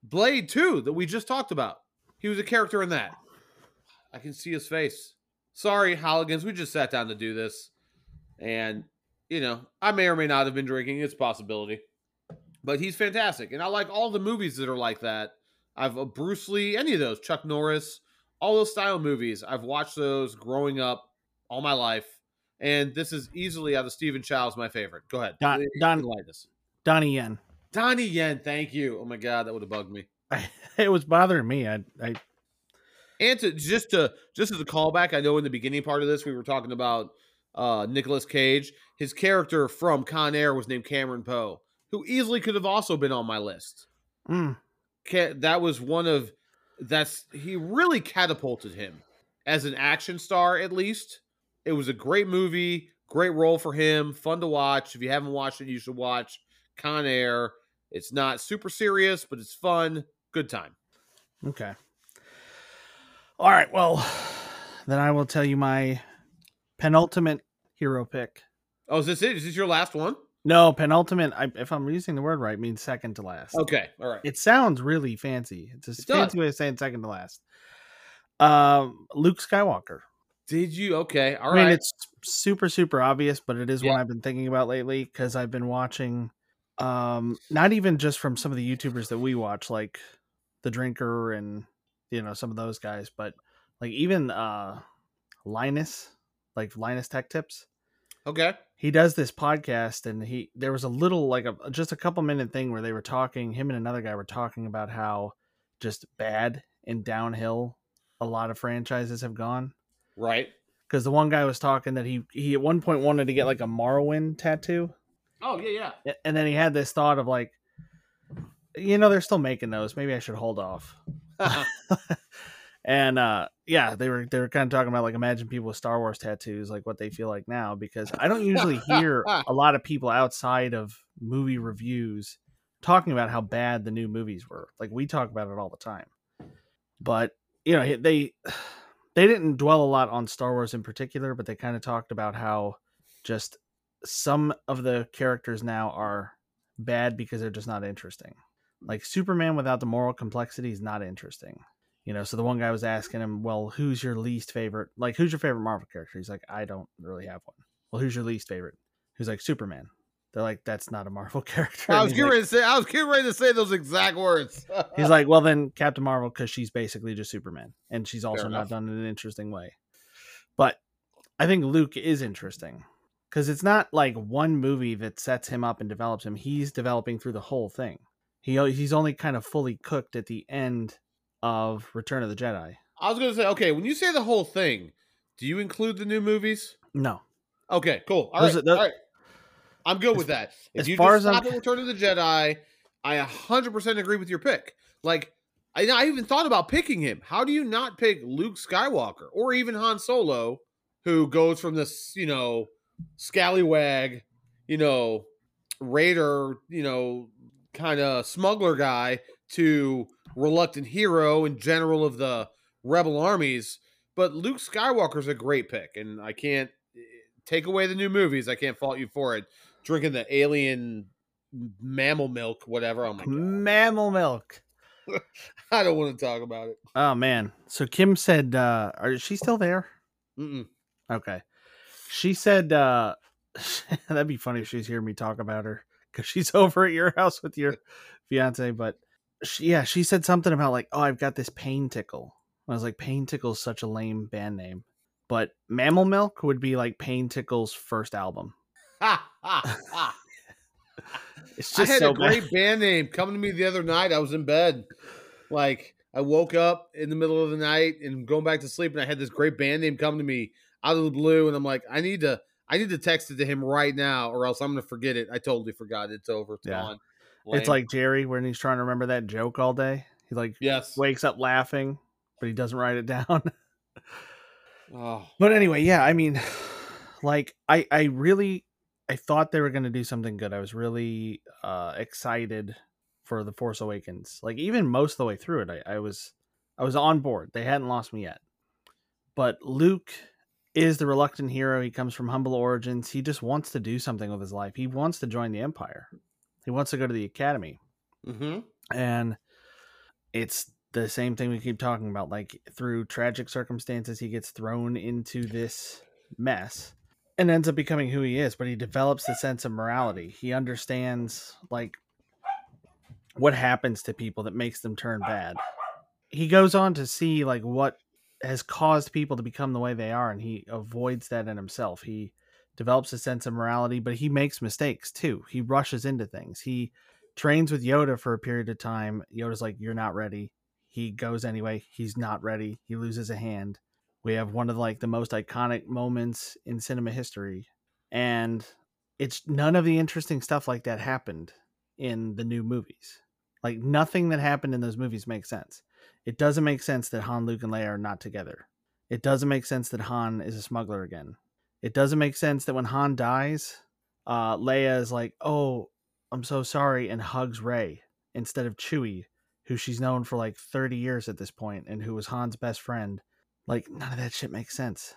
Blade 2 that we just talked about. He was a character in that. I can see his face. Sorry, Howligans, we just sat down to do this. And you know, I may or may not have been drinking, it's a possibility. But he's fantastic. And I like all the movies that are like that. I've uh, Bruce Lee, any of those, Chuck Norris, all those style movies. I've watched those growing up all my life. And this is easily out of Stephen Chow's my favorite. Go ahead. Don- Don- Enlighten us. Donnie Yen. Donnie Yen, thank you. Oh my god, that would have bugged me. it was bothering me. I, I And to just to just as a callback, I know in the beginning part of this we were talking about uh Nicolas Cage. His character from Con Air was named Cameron Poe, who easily could have also been on my list. mm, That was one of that's he really catapulted him as an action star at least. It was a great movie, great role for him, fun to watch. If you haven't watched it, you should watch Con Air. It's not super serious, but it's fun. Good time. okay. All right. Well, then I will tell you my penultimate hero pick. Oh, is this it? Is this your last one? No, penultimate. I, if I'm using the word right, means second to last. Okay, all right. It sounds really fancy. It's a It fancy does. way of saying second to last. Um, Luke Skywalker. Did you? Okay, all I mean, it's super super obvious, but it is one I've been thinking about lately because I've been watching, um, not even just from some of the YouTubers that we watch, like the Drinker and you know some of those guys, but like even uh Linus, like Linus Tech Tips. okay. He does this podcast, and he there was a little like a just a couple minute thing where they were talking. Him and another guy were talking about how just bad and downhill a lot of franchises have gone Right. because the one guy was talking that he he at one point wanted to get like a Morrowind tattoo, Oh yeah, yeah. and then he had this thought of like, you know, they're still making those. Maybe I should hold off. yeah. and uh yeah, they were they were kind of talking about like imagine people with Star Wars tattoos, like what they feel like now. Because I don't usually hear a lot of people outside of movie reviews talking about how bad the new movies were. Like we talk about it all the time, but you know they they didn't dwell a lot on Star Wars in particular, but they kind of talked about how just some of the characters now are bad because they're just not interesting. Like Superman without the moral complexity is not interesting. You know, so the one guy was asking him, "Well, who's your least favorite? Like, who's your favorite Marvel character?" He's like, "I don't really have one." Well, who's your least favorite? Who's like Superman? They're like, "That's not a Marvel character." I was getting like, ready to say. I was getting ready to say those exact words. He's like, well, then Captain Marvel, because she's basically just Superman, and she's also not done in an interesting way. But I think Luke is interesting because it's not like one movie that sets him up and develops him. He's developing through the whole thing. He he's only kind of fully cooked at the end of Return of the Jedi. I was gonna say, okay, when you say the whole thing, do you include the new movies? No, Okay, cool. All Those right, those- all right. I'm good As- with that. If as you far as I'm- stop at Return of the Jedi, I 100% agree with your pick. Like, I, I even thought about picking him. How do you not pick Luke Skywalker or even Han Solo, who goes from this, you know, scallywag, you know, raider, you know, kind of smuggler guy to reluctant hero and general of the rebel armies. But Luke Skywalker's a great pick, and I can't take away the new movies. I can't fault you for it. Drinking the alien mammal milk, whatever. I'm like, mammal milk. I don't want to talk about it. Oh man. So Kim said, uh, "Are she still there?" Mm-mm. Okay. She said uh that'd be funny if she's hearing me talk about her because she's over at your house with your fiance. But she, yeah, she said something about like, oh, I've got this pain tickle. I was like, pain tickle is such a lame band name. But Mammal Milk would be like Pain Tickle's first album. Ha, ha, ha. It's I just had so a bad. great band name come to me the other night. I was in bed, like I woke up in the middle of the night and going back to sleep, and I had this great band name come to me out of the blue, and I'm like, I need to, I need to text it to him right now, or else I'm gonna forget it. I totally forgot. It's over. It's Yeah. gone. It's like Jerry when he's trying to remember that joke all day. He like yes. wakes up laughing, but he doesn't write it down. Oh, But anyway, yeah, I mean, like I I really I thought they were to do something good. I was really uh excited for The Force Awakens. Like even most of the way through it, I, I was I was on board. They hadn't lost me yet. But Luke is the reluctant hero. He comes from humble origins. He just wants to do something with his life. He wants to join the Empire. He wants to go to the academy mm-hmm. and it's the same thing we keep talking about like through tragic circumstances he gets thrown into this mess and ends up becoming who he is but he develops a sense of morality he understands like what happens to people that makes them turn bad he goes on to see like what has caused people to become the way they are and he avoids that in himself he develops a sense of morality but he makes mistakes too he rushes into things he trains with Yoda for a period of time. Yoda's like, "You're not ready." He goes anyway. He's not ready. He loses a hand. We have one of like the most iconic moments in cinema history, and it's none of the interesting stuff like that happened in the new movies. Like nothing that happened in those movies makes sense. It doesn't make sense that Han, Luke, and Leia are not together. It doesn't make sense that Han is a smuggler again. It doesn't make sense that when Han dies, uh, Leia is like, "Oh, I'm so sorry," and hugs Rey instead of Chewie, who she's known for like 30 years at this point and who was Han's best friend. Like none of that shit makes sense.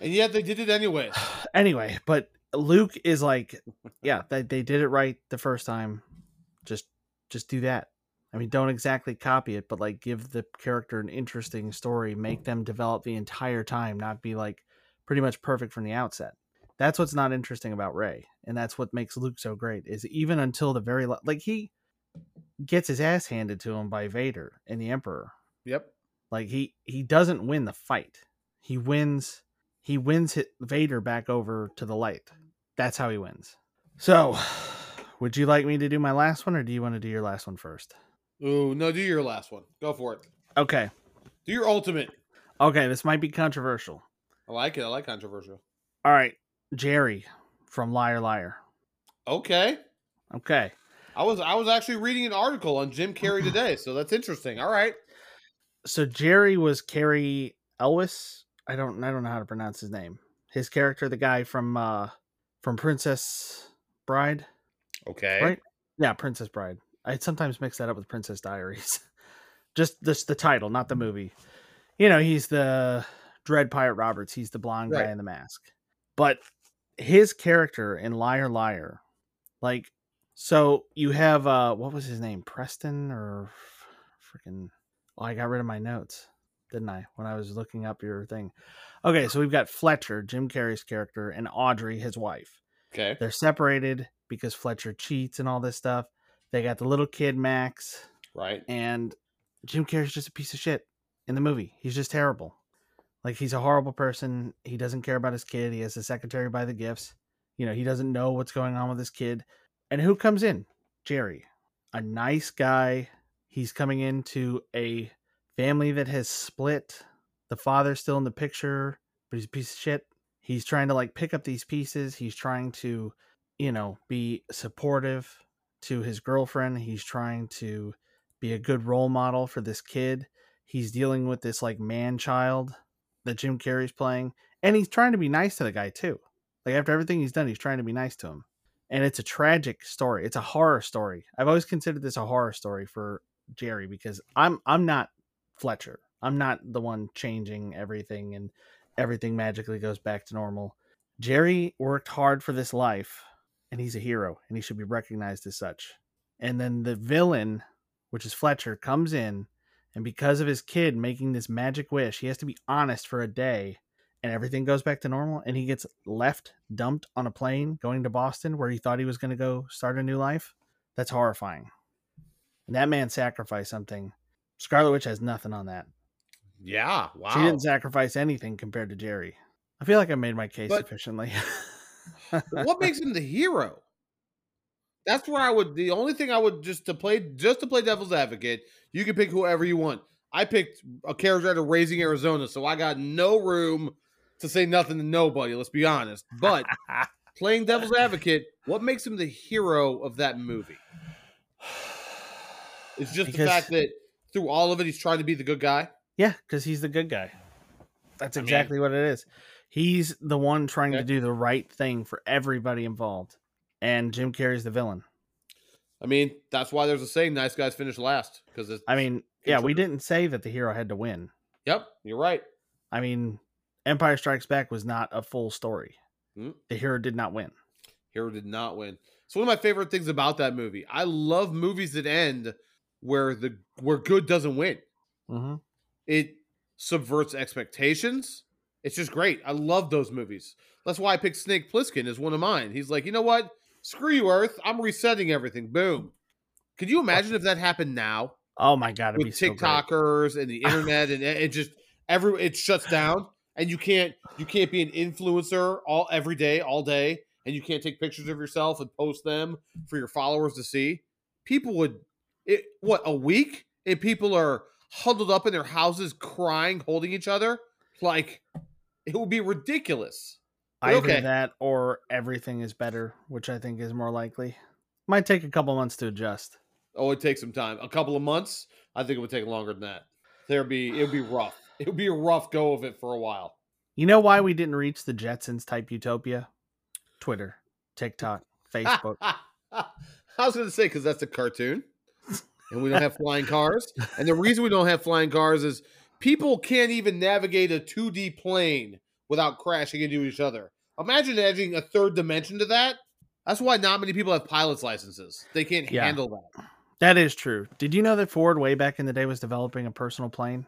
And yet they did it anyway. anyway, but Luke is like, yeah, they, they did it right the first time. Just just do that. I mean, don't exactly copy it, but like give the character an interesting story, make them develop the entire time, not be like pretty much perfect from the outset. That's what's not interesting about Rey, and that's what makes Luke so great. Is even until the very like he gets his ass handed to him by Vader and the Emperor. Yep. Like he he doesn't win the fight. He wins he wins hit Vader back over to the light. That's how he wins. So, would you like me to do my last one or do you want to do your last one first? Ooh, no, do your last one. Go for it. Okay. Do your ultimate. Okay, this might be controversial. I like it. I like controversial. All right, Jerry from Liar Liar. Okay. Okay. I was I was actually reading an article on Jim Carrey today, so that's interesting. All right. So Jerry was Cary Elwes. I don't I don't know how to pronounce his name. His character, the guy from uh from Princess Bride. Okay. Right? Yeah, Princess Bride. I sometimes mix that up with Princess Diaries. Just this the title, not the movie. You know, he's the Dread Pirate Roberts. He's the blonde guy in the mask. But his character in Liar Liar, like, so you have uh, what was his name, Preston or freaking? Oh, I got rid of my notes, didn't I? When I was looking up your thing. Okay, so we've got Fletcher, Jim Carrey's character, and Audrey, his wife. Okay. They're separated because Fletcher cheats and all this stuff. They got the little kid Max, Right. and Jim Carrey's just a piece of shit in the movie. He's just terrible. Like he's a horrible person. He doesn't care about his kid. He has a secretary by the gifts. You know, he doesn't know what's going on with his kid. And who comes in? Jerry, a nice guy. He's coming into a family that has split. The father's still in the picture, but he's a piece of shit. He's trying to like pick up these pieces. He's trying to, you know, be supportive to his girlfriend. He's trying to be a good role model for this kid. He's dealing with this like man child that Jim Carrey's playing, and he's trying to be nice to the guy too. Like after everything he's done, he's trying to be nice to him. And it's a tragic story. It's a horror story. I've always considered this a horror story for Jerry because I'm I'm not Fletcher. I'm not the one changing everything and everything magically goes back to normal. Jerry worked hard for this life and he's a hero and he should be recognized as such. And then the villain, which is Fletcher, comes in and because of his kid making this magic wish, he has to be honest for a day and everything goes back to normal and he gets left dumped on a plane going to Boston where he thought he was going to go start a new life. That's horrifying. And that man sacrificed something. Scarlet Witch has nothing on that. Yeah. Wow. She didn't sacrifice anything compared to Jerry. I feel like I made my case But- sufficiently. what makes him the hero? That's where I would. The only thing I would just to play, just to play devil's advocate, you can pick whoever you want. I picked a character out of Raising Arizona, so I got no room to say nothing to nobody. Let's be honest. But playing devil's advocate, what makes him the hero of that movie? It's just the fact that through all of it, he's trying to be the good guy. Yeah, because he's the good guy. That's I mean- exactly what it is. He's the one trying to do the right thing for everybody involved. And Jim Carrey's the villain. I mean, that's why there's a saying: "Nice guys finish last." Because. I mean, yeah, we didn't say that the hero had to win. Yep, you're right. I mean, Empire Strikes Back was not a full story. Mm. The hero did not win. Hero did not win. It's one of my favorite things about that movie. I love movies that end where the where good doesn't win. Mm-hmm. It subverts expectations. It's just great. I love those movies. That's why I picked Snake Plissken as one of mine. He's like, you know what? Screw you, Earth. I'm resetting everything. Boom. Could you imagine if that happened now Oh my god, it'd be with so. TikTokers and the internet and it just every it shuts down and you can't you can't be an influencer all every day all day and you can't take pictures of yourself and post them for your followers to see. People would it what a week and people are huddled up in their houses crying, holding each other like it would be ridiculous. But Either okay. that or everything is better, which I think is more likely. Might take a couple months to adjust. Oh, it takes some time. A couple of months. I think it would take longer than that. There'd be it would be rough. It would be a rough go of it for a while. You know why we didn't reach the Jetsons type utopia? Twitter, TikTok, Facebook. I was going to say because that's a cartoon, and we don't have flying cars. And the reason we don't have flying cars is people can't even navigate a 2D plane without crashing into each other. Imagine adding a third dimension to that. That's why not many people have pilot's licenses. They can't Yeah. handle that. That is true. Did you know that Ford way back in the day was developing a personal plane?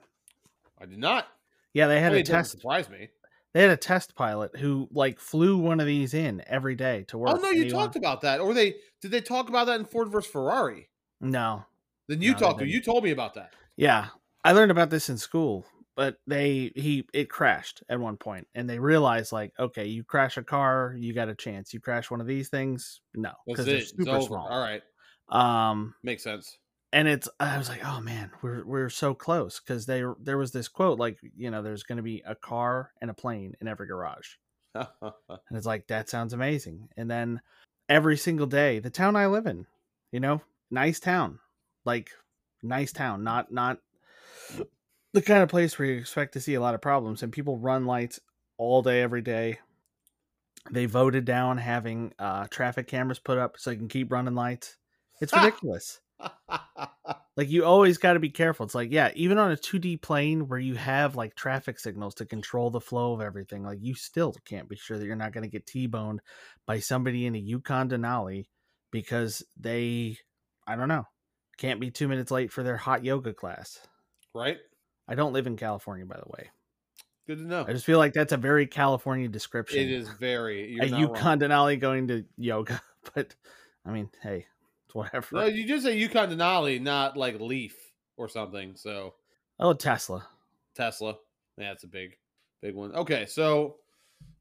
I did not. Yeah, they had a test. surprise me. They had a test pilot who like flew one of these in every day to work. Oh no, you talked about that, or they did they talk about that in Ford versus Ferrari? No, Then you No, talked to you told me about that. Yeah, I learned about this in school, but they he it crashed at one point, and they realized like, okay, you crash a car, you got a chance. You crash one of these things, no, because they're It's super small. All right, Um, makes sense. and it's I was like, oh man, we're we're so close because they there was this quote like, you know, there's going to be a car and a plane in every garage, and it's like that sounds amazing. And then every single day, the town I live in, you know, nice town, like nice town, not not the kind of place where you expect to see a lot of problems and people run lights all day every day. They voted down having uh, traffic cameras put up so they can keep running lights. It's ridiculous. Like you always got to be careful. It's like, yeah, even on a 2D plane where you have like traffic signals to control the flow of everything, like you still can't be sure that you're not going to get T-boned by somebody in a Yukon Denali because they, I don't know, can't be two minutes late for their hot yoga class. Right? I don't live in California, by the way. Good to know. I just feel like that's a very California description. It is very. You're a not Yukon wrong. Denali going to yoga, but I mean, hey, it's whatever. No, you did say Yukon Denali, not like Leaf or something. So oh, Tesla. Tesla. Yeah, it's a big, big one. Okay, so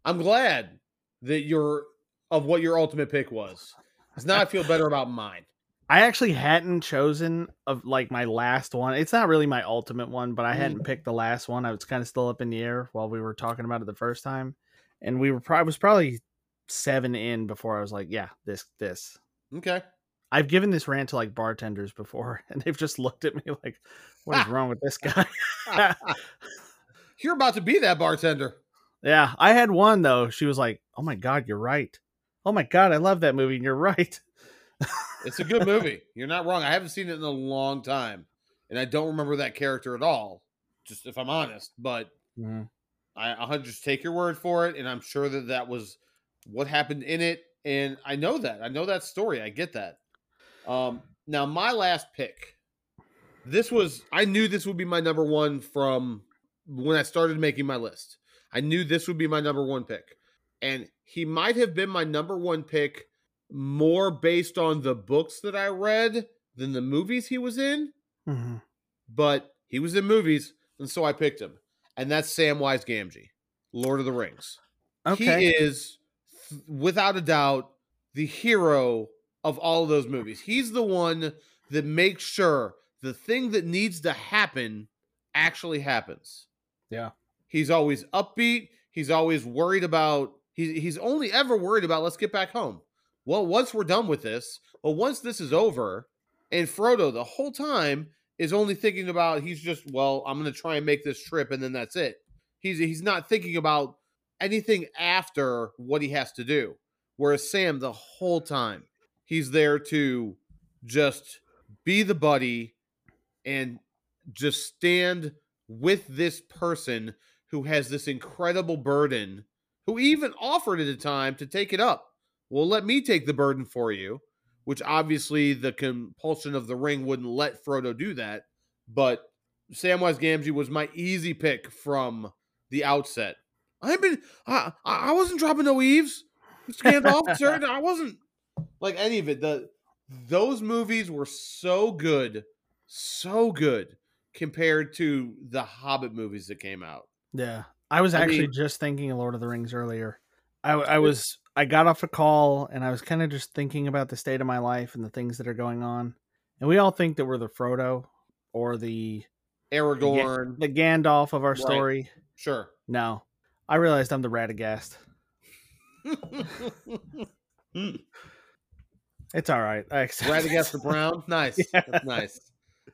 I'm glad that you're of what your ultimate pick was. Because now I feel better about mine. I actually hadn't chosen of like my last one. It's not really my ultimate one, but I Mm. hadn't picked the last one. I was kind of still up in the air while we were talking about it the first time, and we were probably was probably seven in before I was like, yeah, this this. Okay. I've given this rant to like bartenders before, and they've just looked at me like, "What is wrong with this guy?" You're about to be that bartender. yeah, I had one though. She was like, "Oh my god, you're right. Oh my god, I love that movie, and you're right." It's a good movie. You're not wrong. I haven't seen it in a long time, and I don't remember that character at all. Just if I'm honest, but Mhm. I I'll just take your word for it, and I'm sure that that was what happened in it, and I know that. I know that story. I get that. Um, now my last pick. This was I knew this would be my number one from when I started making my list. I knew this would be my number one pick, and he might have been my number one pick more based on the books that I read than the movies he was in Mhm. but he was in movies, and so I picked him. And that's Samwise Gamgee, Lord of the Rings. Okay. He is, th- without a doubt, the hero of all of those movies. He's the one that makes sure the thing that needs to happen actually happens. Yeah. He's always upbeat. He's always worried about. He's he's only ever worried about. Let's get back home. Well, once we're done with this, well, once this is over, and Frodo the whole time is only thinking about. He's just well, I'm going to try and make this trip, and then that's it. He's he's not thinking about anything after what he has to do. Whereas Sam, the whole time, he's there to just be the buddy and just stand with this person who has this incredible burden, who even offered at a time to take it up. Well, let me take the burden for you, which obviously the compulsion of the ring wouldn't let Frodo do that. But Samwise Gamgee was my easy pick from the outset. I've been, I, I wasn't dropping no eaves, Gandalf, sir. I wasn't like any of it. The those movies were so good, so good compared to the Hobbit movies that came out. Yeah, I was I actually mean- just thinking of Lord of the Rings earlier. I, I was I got off a call and I was kind of just thinking about the state of my life and the things that are going on. And we all think that we're the Frodo or the Aragorn, the Gandalf of our Right. story. sure. No, I realized I'm the Radagast. It's all right. I accept. Radagast the Brown, nice, Yeah. That's nice.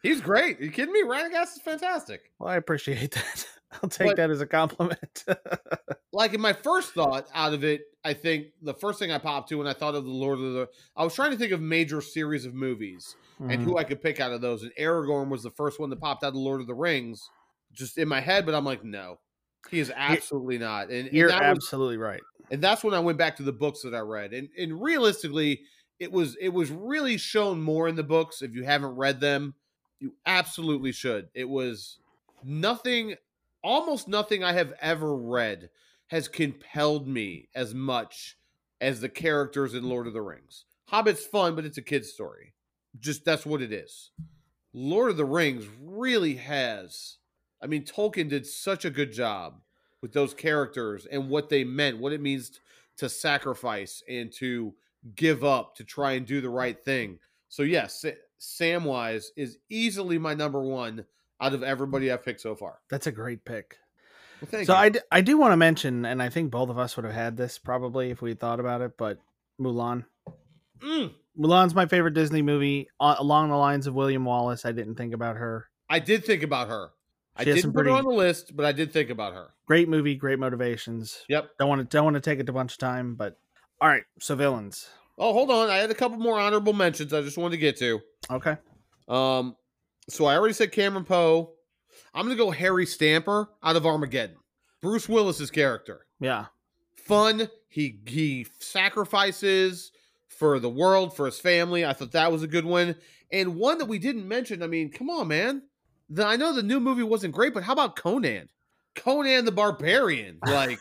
He's great. Are you kidding me? Radagast is fantastic. Well, I appreciate that. I'll take But- that as a compliment. like in my first thought out of it, I think the first thing I popped to when I thought of the Lord of the, I was trying to think of major series of movies and Mhm. who I could pick out of those. And Aragorn was the first one that popped out of Lord of the Rings, just in my head. But I'm like, no, He is absolutely not. And, and You're that was- absolutely right. and that's when I went back to the books that I read. And and realistically, it was it was really shown more in the books. If you haven't read them, you absolutely should. It was nothing, almost nothing I have ever read has compelled me as much as the characters in Lord of the Rings. Hobbit's fun, but it's a kid's story. Just that's what it is. Lord of the Rings really has. I mean, Tolkien did such a good job with those characters and what they meant, what it means to sacrifice and to give up to try and do the right thing. So yes, Samwise is easily my number one out of everybody I've picked so far. That's a great pick. Well, so you. I, d- I do want to mention, and I think both of us would have had this probably if we thought about it, but Mulan. Mm, Mulan's my favorite Disney movie uh, along the lines of William Wallace. I didn't think about her. I did think about her. I She has didn't put her on the list, but I did think about her. Great movie, great motivations. Yep. Don't want to don't want to take it a bunch of time, but all right. So villains. Oh, hold on. I had a couple more honorable mentions I just wanted to get to. Okay. Um, so I already said Cameron Poe. I'm gonna go Harry Stamper out of Armageddon. Bruce Willis's character. Yeah. Fun. He he sacrifices for the world, for his family. I thought that was a good one. And one that we didn't mention. I mean, come on, man. The, I know the new movie wasn't great, but how about Conan? Conan the Barbarian. Like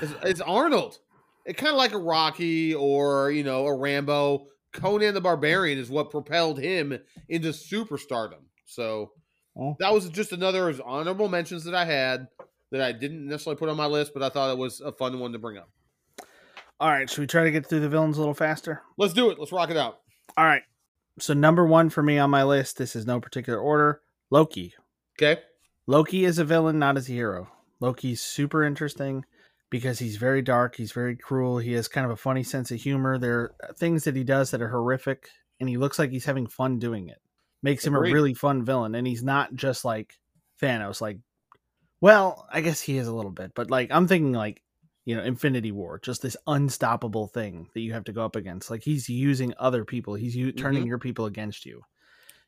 it's, it's Arnold. It kind of like a Rocky or you know a Rambo. Conan the Barbarian is what propelled him into superstardom. So Oh. that was just another honorable mentions that I had that I didn't necessarily put on my list, but I thought it was a fun one to bring up. All right. Should we try to get through the villains a little faster? Let's do it. Let's rock it out. All right. So number one for me on my list. This is no particular order. Loki. Okay. Loki is a villain, not as a hero. Loki's super interesting because he's very dark, he's very cruel, he has kind of a funny sense of humor. There are uh, things that he does that are horrific, and he looks like he's having fun doing it. Makes him Agreed. a really fun villain, and he's not just like Thanos. Like, well, I guess he is a little bit, but like I'm thinking like you know Infinity War, just this unstoppable thing that you have to go up against. Like he's using other people, he's u- turning mm-hmm. your people against you.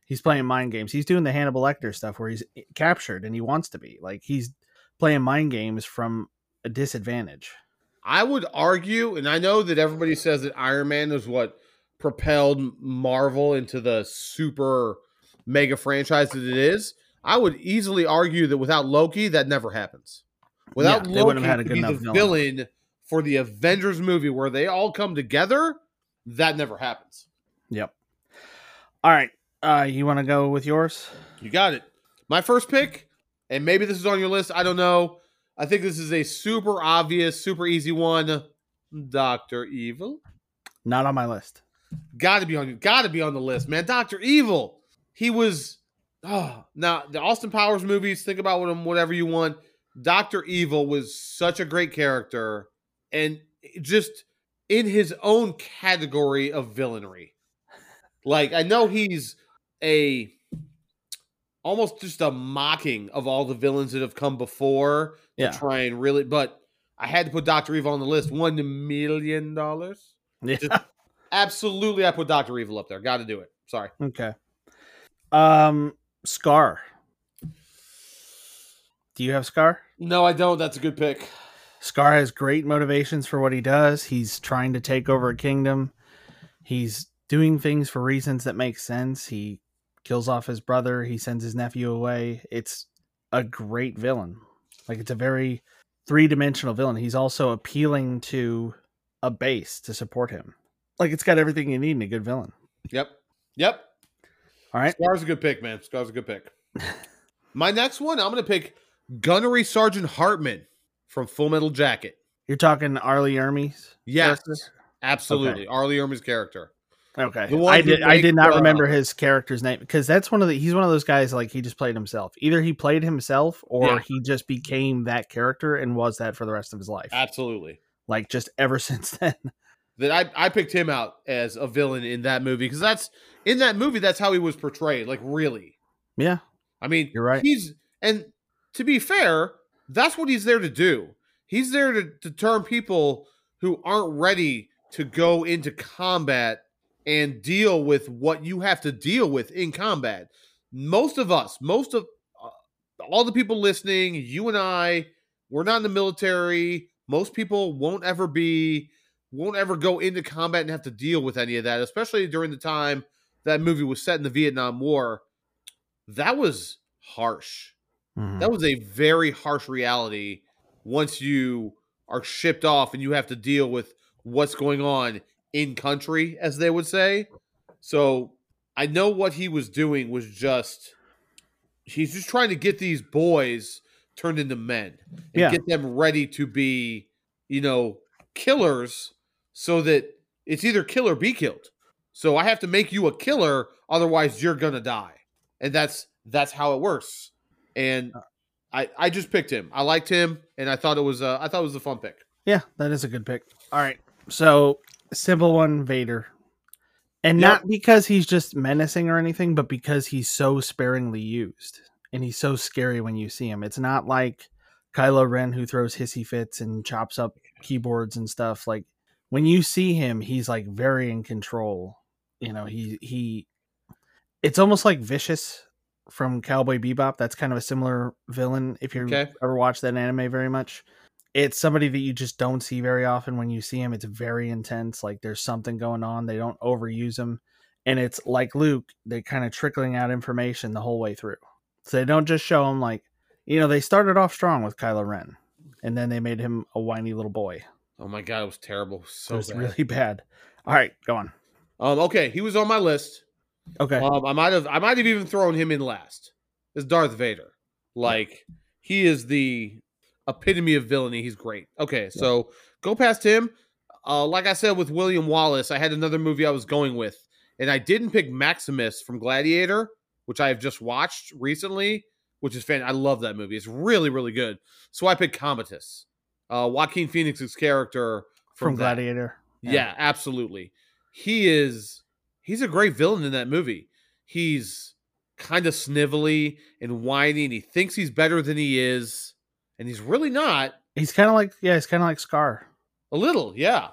He's playing mind games. He's doing the Hannibal Lecter stuff where he's eh, captured and he wants to be. Like he's playing mind games from a disadvantage. I would argue, and I know that everybody says that Iron Man is what propelled Marvel into the super mega franchise that it is. I would easily argue that without Loki, that never happens. Without Yeah, Loki, had a to good be the villain for the Avengers movie where they all come together, that never happens. Yep. All right. Uh, you want to go with yours? You got it. My first pick, and maybe this is on your list. I don't know. I think this is a super obvious, super easy one. Doctor Evil. Not on my list. Got to be on. Got to be on the list, man. Doctor Evil. He was. Oh, now the Austin Powers movies. Think about what whatever you want. Doctor Evil was such a great character, and just in his own category of villainry. Like I know he's a almost just a mocking of all the villains that have come before Yeah. to try and really. But I had to put Doctor Evil on the list. One million dollars. Yeah. Just- Absolutely, I put Doctor Evil up there. Got to do it. Sorry. okay. Um, Scar. Do you have Scar? No, I don't. That's a good pick. Scar has great motivations for what he does. He's trying to take over a kingdom. He's doing things for reasons that make sense. He kills off his brother. He sends his nephew away. It's a great villain. Like it's a very three-dimensional villain. He's also appealing to a base to support him. Like it's got everything you need in a good villain. Yep. Yep. All right. Scar's a good pick, man. Scar's a good pick. My next one, I'm going to pick Gunnery Sergeant Hartman from Full Metal Jacket. You're talking R. Lee Ermey's Yes, character? absolutely. R. Lee Ermey's character. Okay. I did I did not remember his character's name because that's one of the he's one of those guys like he just played himself. Either he played himself or Yeah. he just became that character and was that for the rest of his life. Absolutely. like just ever since then. That I, I picked him out as a villain in that movie because that's in that movie that's how he was portrayed. Like really, yeah. I mean, You're right. He's and to be fair, that's what he's there to do. He's there to, to turn people who aren't ready to go into combat and deal with what you have to deal with in combat. Most of us, most of uh, all the people listening, you and I, we're not in the military. Most people won't ever be, won't ever go into combat and have to deal with any of that, especially during the time that movie was set in the Vietnam War. That was harsh. Mhm. That was a very harsh reality once you are shipped off and you have to deal with what's going on in country, as they would say. So I know what he was doing was just he's just trying to get these boys turned into men and Yeah. get them ready to be, you know, killers so that it's either kill or be killed. So I have to make you a killer, otherwise you're gonna die. And that's that's how it works. And uh. I I just picked him. I liked him, and I thought it was a, I thought it was a fun pick. Yeah, that is a good pick. All right. So, simple one Vader. And Yep. not because he's just menacing or anything, but because he's so sparingly used. And he's so scary when you see him. It's not like Kylo Ren who throws hissy fits and chops up keyboards and stuff. Like when you see him, he's like very in control. You know, he he it's almost like vicious from Cowboy Bebop. That's kind of a similar villain if you Okay. ever watched that anime very much it's somebody that you just don't see very often when you see him it's very intense like there's something going on they don't overuse him and it's like luke they're kind of trickling out information the whole way through so they don't just show him like you know they started off strong with kylo ren and then they made him a whiny little boy Oh my god, it was terrible. so it was bad. really bad all right go on Um, okay, he was on my list. okay Um, I might have I might have even thrown him in last. Is Darth Vader. Like he is the epitome of villainy. He's great. Okay, so go past him. Uh, like I said with William Wallace, I had another movie I was going with, and I didn't pick Maximus from Gladiator, which I have just watched recently, which is fan. I love that movie. It's really really good. So I picked Commodus, uh, Joaquin Phoenix's character from, from, gladiator Yeah. absolutely. He is he's a great villain in that movie. He's kind of snivelly and whiny and he thinks he's better than he is and he's really not. he's kind of like yeah he's kind of like scar A little, yeah.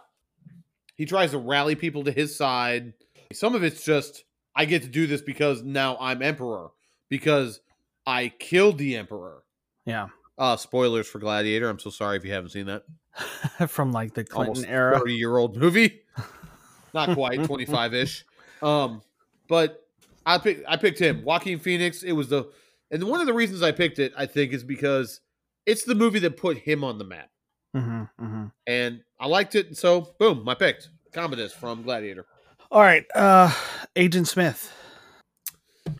He tries to rally people to his side. Some of it's just I get to do this because now I'm emperor because I killed the emperor. yeah Uh spoilers for Gladiator. I'm so sorry if you haven't seen that. from like the clinton almost era 30 year old movie. Not quite 25 ish. Um, but I picked I picked him, Joaquin Phoenix. It was the and one of the reasons I picked it, I think, is because it's the movie that put him on the map, hmm hmm and I liked it. So boom, I picked Commodus from Gladiator. All right, uh Agent Smith.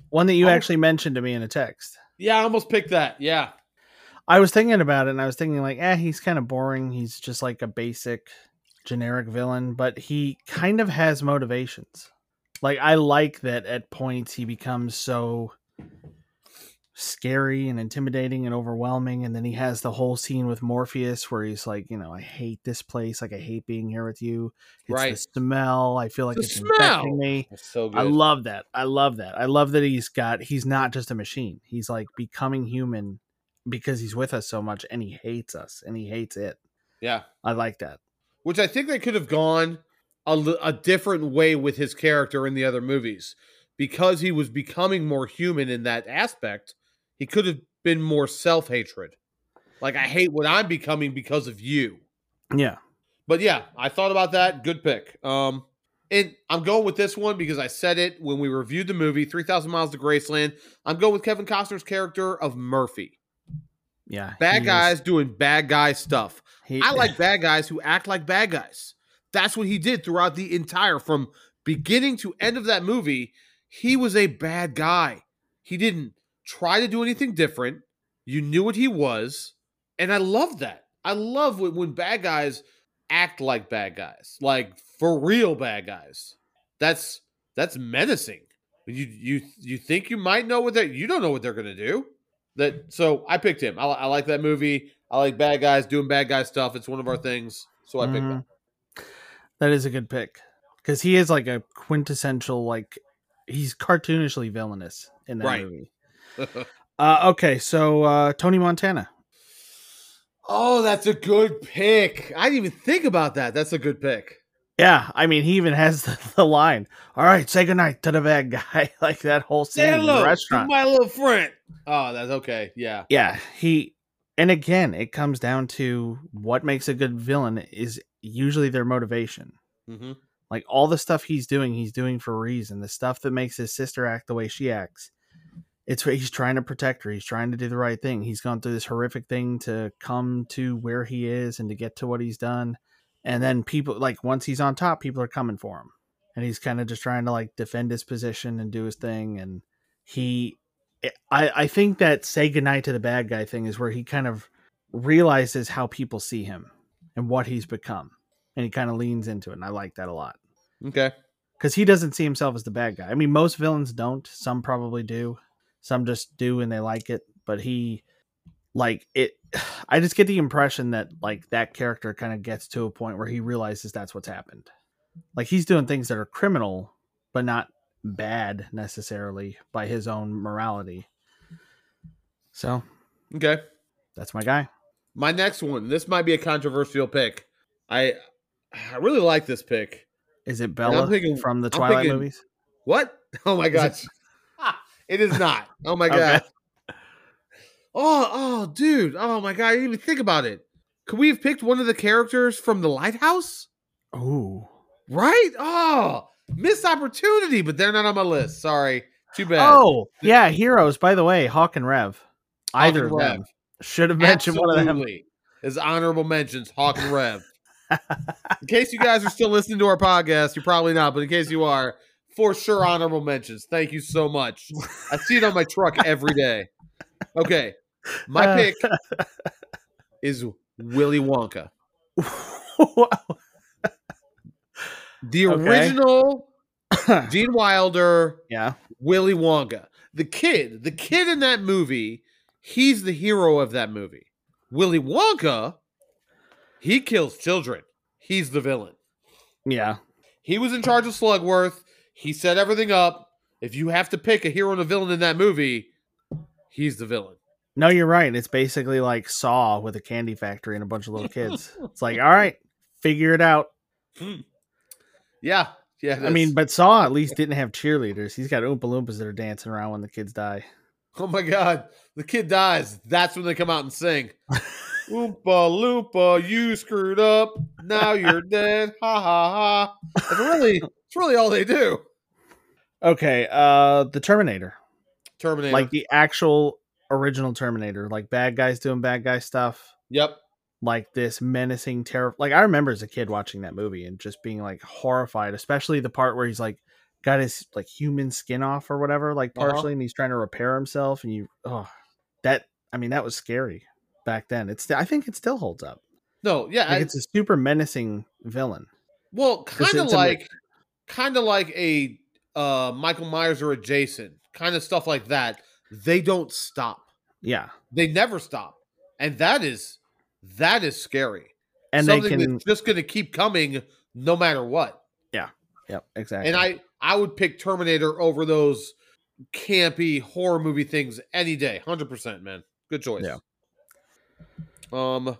One that you Oh. actually mentioned to me in a text. Yeah, I almost picked that. Yeah, I was thinking about it and I was thinking like, eh, he's kind of boring. He's just like a basic generic villain, but he kind of has motivations. Like I like that at points he becomes so scary and intimidating and overwhelming and then he has the whole scene with Morpheus where he's like, you know, I hate this place, like I hate being here with you. It's Right. the smell. I feel like The it's smell! infecting me. so good. I love that. I love that. I love that he's got he's not just a machine. He's like becoming human because he's with us so much and he hates us and he hates it. yeah, I like that. which I think they could have gone a, a different way with his character in the other movies because he was becoming more human in that aspect. He could have been more self hatred. Like, I hate what I'm becoming because of you. Yeah. But yeah, I thought about that. Good pick. Um, and I'm going with this one because I said it when we reviewed the movie 3000 Miles to Graceland. I'm going with Kevin Costner's character of Murphy. Yeah. Bad he is- guys doing bad guy stuff. he- I like bad guys who act like bad guys. That's what he did throughout the entire from beginning to end of that movie. He was a bad guy. He didn't try to do anything different. You knew what he was, and I love that. I love when, when bad guys act like bad guys, like for real bad guys. That's that's menacing. You you you think you might know what they you don't know what they're gonna do. That so I picked him. I, I like that movie. I like bad guys doing bad guy stuff. It's one of our things, so I picked Mhm. That is a good pick because he is like a quintessential like he's cartoonishly villainous in that Right. movie. Uh, okay, so uh, Tony Montana. oh, that's a good pick. I didn't even think about that. That's a good pick. Yeah, I mean, he even has the, the line. All right, say goodnight to the bad guy. like that whole scene Say in hello the to restaurant. my little friend. Oh, that's okay. Yeah. yeah, he. And again, it comes down to what makes a good villain is usually their motivation. hmm Like all the stuff he's doing, he's doing for a reason. The stuff that makes his sister act the way she acts, it's he's trying to protect her. He's trying to do the right thing. He's gone through this horrific thing to come to where he is and to get to what he's done. And then people like once he's on top, people are coming for him, and he's kind of just trying to like defend his position and do his thing. And he, eh, I I think that say goodnight to the bad guy thing is where he kind of realizes how people see him and what he's become, and he kind of leans into it. And I like that a lot Okay. because he doesn't see himself as the bad guy. I mean, most villains don't. Some probably do. Some just do and they like it. But he, like it, I just get the impression that like that character kind of gets to a point where he realizes that's what's happened. Like he's doing things that are criminal, but not bad necessarily by his own morality. So Okay. that's my guy. My next one. This might be a controversial pick. I I really like this pick. Is it Bella thinking- from the Twilight thinking- movies? What? Oh my gosh. It is not. Oh my Okay. god. Oh, oh, dude. Oh my god. I didn't even think about it. Could we have picked one of the characters from the lighthouse? Oh. Right? Oh, missed opportunity, but they're not on my list. Sorry. Too bad. Oh, yeah, heroes. By the way, Hawk and Rev. Hawk Either and Rev. Should have mentioned one of them. Absolutely. As honorable mentions, Hawk and Rev. in case you guys are still listening to our podcast, you're probably not, but in case you are, for sure, honorable mentions. Thank you so much. I see it on my truck every day. Okay. My Uh, pick is Willy Wonka. The Okay. original Gene Wilder yeah. Willy Wonka. The kid, the kid in that movie, he's the hero of that movie. Willy Wonka, he kills children. He's the villain. Yeah. He was in charge of Slugworth. He set everything up. If you have to pick a hero and a villain in that movie, he's the villain. No, you're right. It's basically like Saw with a candy factory and a bunch of little kids. it's like, all right, figure it out. Hmm. Yeah. Yeah. I mean, but Saw at least didn't have cheerleaders. He's got Oompa Loompas that are dancing around when the kids die. oh my God. The kid dies. That's when they come out and sing. Oompa Loompa, you screwed up. Now you're dead. Ha ha ha. It's really, it's really all they do. Okay, uh the Terminator. Terminator. Like the actual original Terminator. Like bad guys doing bad guy stuff. yep. Like this menacing terror. Like I remember as a kid watching that movie and just being like horrified, especially the part where he's like got his like human skin off or whatever, like Uh-huh. partially, and he's trying to repair himself. And you, oh, that I mean, that was scary back then. It's I think it still holds up. No, yeah. Like I- it's a super menacing villain. well, kind of like, kind of like a uh, Michael Myers or a Jason, kind of stuff like that. They don't stop. Yeah, They never stop, and that is that is scary. and Something they can. that's just going to keep coming no matter what. Yeah. Yep, exactly. And I I would pick Terminator over those campy horror movie things any day. 100%, man. Good choice. Yeah. Um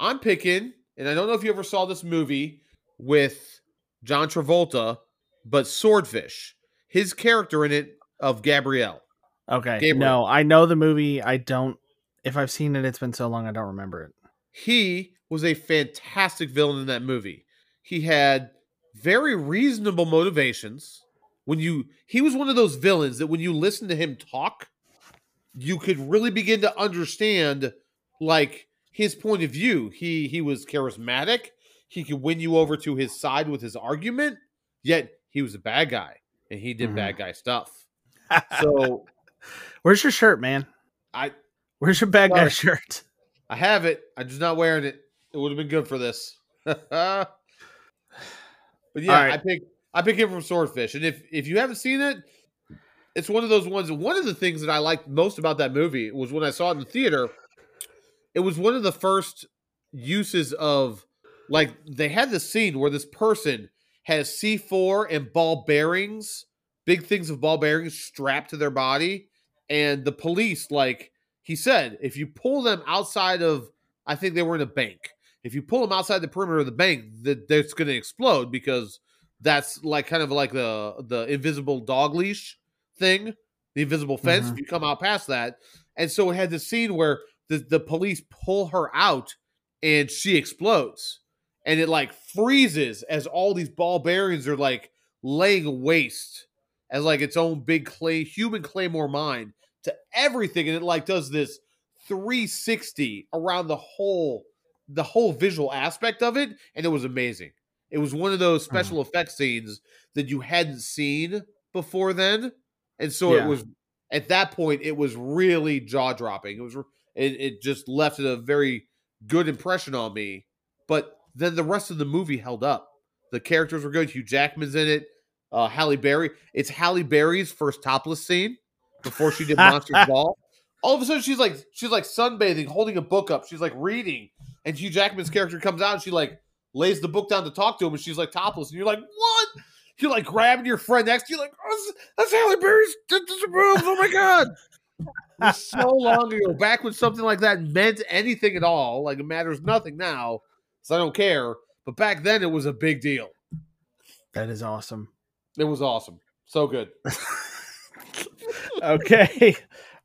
I'm picking and I don't know if you ever saw this movie with John Travolta, but Swordfish. His character in it of Gabriel. okay, Gabriel. no, I know the movie. I don't. If I've seen it, it's been so long I don't remember it. He was a fantastic villain in that movie. He had very reasonable motivations. When you he was one of those villains that when you listen to him talk, you could really begin to understand like his point of view. He he was charismatic. He could win you over to his side with his argument, yet he was a bad guy and he did Mhm. bad guy stuff. So Where's your shirt, man? I Where's your bad guy shirt? I have it. I'm just not wearing it. It would have been good for this. but yeah, right. I pick I pick him from Swordfish, and if if you haven't seen it, it's one of those ones. One of the things that I liked most about that movie was when I saw it in the theater. It was one of the first uses of like they had this scene where this person has C4 and ball bearings, big things of ball bearings strapped to their body, and the police like he said if you pull them outside of i think they were in a bank if you pull them outside the perimeter of the bank, that that's going to explode because that's like kind of like the the invisible dog leash thing, the invisible fence. Mhm. If you come out past that, and so it had this scene where the the police pull her out and she explodes, and it like freezes as all these ball bearings are like laying waste as like its own big clay human claymore mine to everything, and it like does this 360 around the whole the whole visual aspect of it, and it was amazing. It was one of those hmm. special effects scenes that you hadn't seen before then, and so Yeah. it was at that point it was really jaw dropping. It was it, it just left a very good impression on me. But then the rest of the movie held up. The characters were good. Hugh Jackman's in it. Uh, Halle Berry. It's Halle Berry's first topless scene before she did Monsters Ball. All of a sudden, she's like she's like sunbathing, holding a book up. She's like reading, and Hugh Jackman's character comes out, and she like lays the book down to talk to him, and she's like topless, and you're like, what? You're like grabbing your friend next to you, like, oh, that's, Halle Berry's. Oh my god! It was so long ago, back when something like that meant anything at all. Like it matters nothing now, so I don't care. But back then, it was a big deal. That is awesome. It was awesome, so good. okay.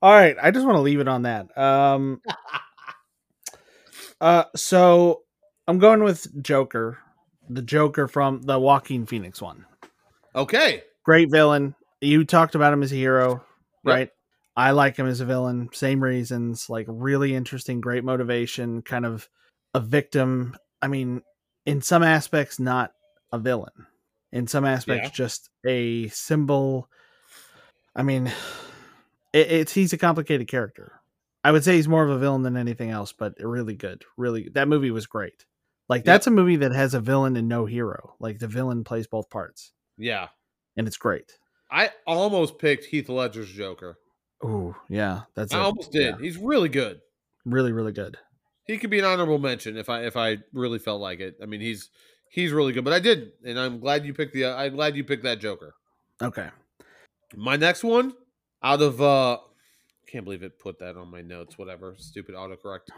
All right. I just want to leave it on that. Um uh so I'm going with Joker. The Joker from the Joaquin Phoenix one. Okay, Great villain. You talked about him as a hero, Yep. right? I like him as a villain. Same reasons. Like really interesting, great motivation, kind of a victim. I mean, in some aspects not a villain. In some aspects Yeah. just a symbol. I mean, it, it's he's a complicated character. I would say he's more of a villain than anything else, but really good. Really, that movie was great. Like Yep. that's a movie that has a villain and no hero. Like the villain plays both parts, yeah. and it's great. I almost picked Heath Ledger's Joker. Oh yeah, that's I almost did. yeah, He's really good. really really good. He could be an honorable mention if I if I really felt like it. I mean, he's he's really good, but I didn't, and I'm glad you picked the. uh, I'm glad you picked that Joker. Okay, My next one, out of uh, can't believe it put that on my notes. Whatever, stupid autocorrect.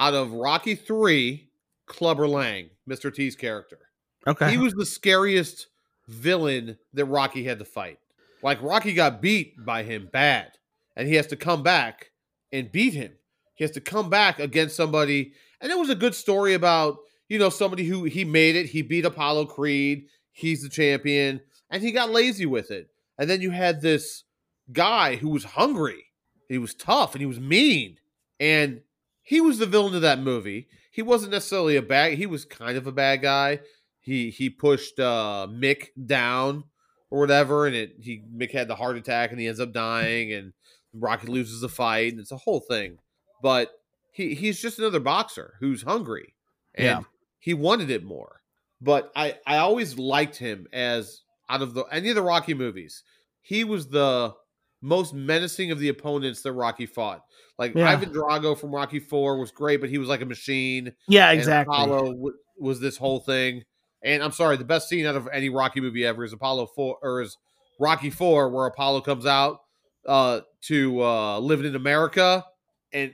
Out of Rocky Three, Clubber Lang, Mr. T's character. okay. He was the scariest villain that Rocky had to fight. Like Rocky got beat by him bad, and he has to come back and beat him. He has to come back against somebody, and it was a good story about you know somebody who he made it. He beat Apollo Creed. He's the champion, and he got lazy with it. And then you had this guy who was hungry. He was tough and he was mean, and he was the villain of that movie. He wasn't necessarily a bad. He was kind of a bad guy. He he pushed uh, Mick down or whatever, and it he Mick had the heart attack and he ends up dying, and Rocky loses the fight, and it's a whole thing. But he he's just another boxer who's hungry, and Yeah. he wanted it more. But I I always liked him as out of the any of the Rocky movies, he was the most menacing of the opponents that Rocky fought. Like Yeah. Ivan Drago from Rocky Four was great, but he was like a machine. yeah, And exactly. Apollo w- was this whole thing. And I'm sorry, the best scene out of any Rocky movie ever is Apollo Four or is Rocky Four, where Apollo comes out uh, to uh, living in America, and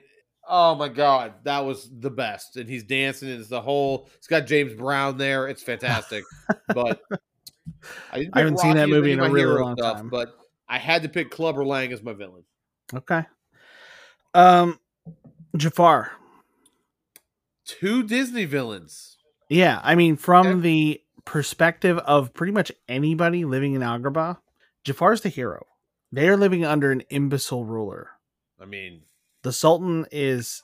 oh my god, that was the best. And he's dancing, it's the whole. It's got James Brown there. It's fantastic. but I, I haven't pick seen that movie in a really long time. But I had to pick Clubber Lang as my villain. Okay. Um, Jafar. Two Disney villains. Yeah, I mean, from Okay. the perspective of pretty much anybody living in Agrabah, Jafar's the hero. They are living under an imbecile ruler. I mean, The Sultan is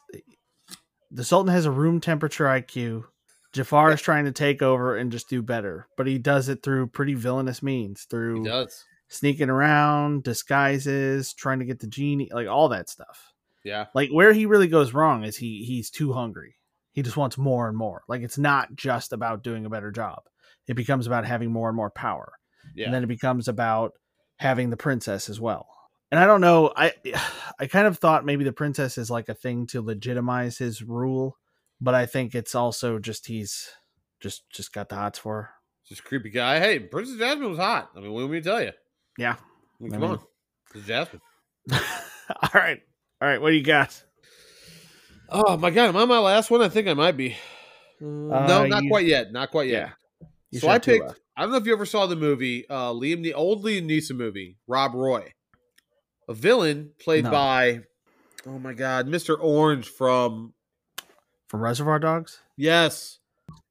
the Sultan has a room temperature IQ. Jafar is trying to take over and just do better, but he does it through pretty villainous means, he through does. sneaking around, disguises, trying to get the genie, like all that stuff. Yeah. Like where he really goes wrong is he he's too hungry. He just wants more and more. Like it's not just about doing a better job. It becomes about having more and more power. Yeah. And then it becomes about having the princess as well. And I don't know, I I kind of thought maybe the princess is like a thing to legitimize his rule, but I think it's also just he's just just got the hots for her. Just creepy guy. Hey, Princess Jasmine was hot. I mean, what do we tell you? Yeah. I mean, I come mean- on. It's Jasmine. all right. All right, what do you got? Oh my god, am I my last one? I think I might be. no, Uh, not you- quite yet. Not quite yet. Yeah. So I picked. I don't know if you ever saw the movie uh, Liam, the old Liam Neeson movie, Rob Roy, a villain played No. by, oh my God, Mr. Orange from from Reservoir Dogs. yes,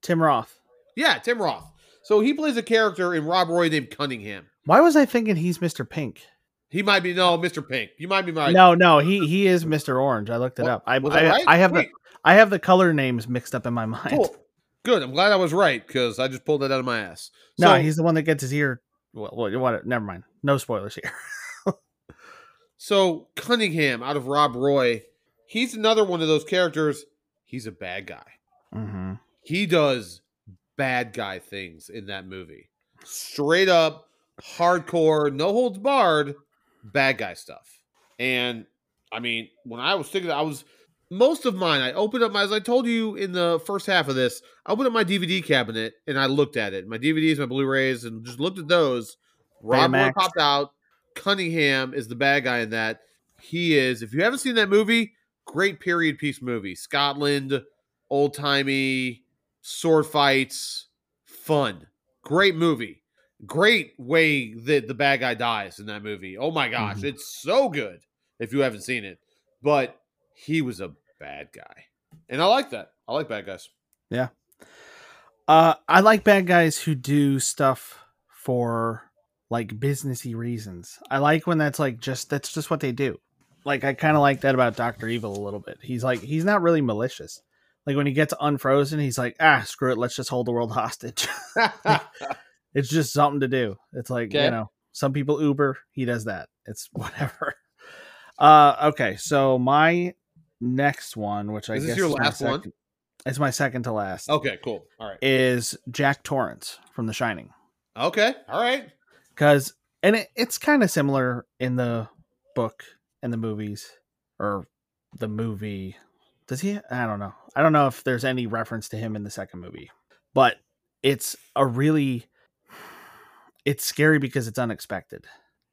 Tim Roth. yeah, Tim Roth. So he plays a character in Rob Roy named Cunningham. Why was I thinking he's Mr. Pink? He might be no Mr. Pink. You might be right. No, no, he he is Mr. Orange. I looked it Wa- up. I was I, right? I have Wait, the I have the color names mixed up in my mind. cool. Good. I'm glad I was right because I just pulled that out of my ass. No, he's the one that gets his ear. Well, what, what? Never mind. No spoilers here. So Cunningham out of Rob Roy, he's another one of those characters. He's a bad guy. hmm He does bad guy things in that movie. Straight up, hardcore, no holds barred, bad guy stuff. And I mean, when I was thinking, I was most of mine. I opened up my, as I told you in the first half of this, I opened up my DVD cabinet and I looked at it. My DVDs, my Blu-rays, and just looked at those. Rob Roy popped out. Cunningham is the bad guy in that. He is. If you haven't seen that movie, great period piece movie. Scotland, old timey sword fights, fun, great movie. Great way that the bad guy dies in that movie. Oh my gosh, Mhm. it's so good if you haven't seen it. But he was a bad guy, and I like that. I like bad guys. Yeah. Uh, I like bad guys who do stuff for like businessy reasons. I like when that's like just that's just what they do. Like I kind of like that about Doctor Evil a little bit. He's like he's not really malicious. Like when he gets unfrozen, he's like, ah, screw it, let's just hold the world hostage. it's just something to do. It's like Okay. you know, some people Uber, he does that. It's whatever. Uh, okay, so my next one, which I Is this guess your last one? second- It's my second to last okay, cool. All right. is Jack Torrance from The Shining. Okay, all right. Because, and it, it's kind of similar in the book and the movies, or the movie. Does he? I don't know. I don't know if there's any reference to him in the second movie, but it's a really, it's scary because it's unexpected.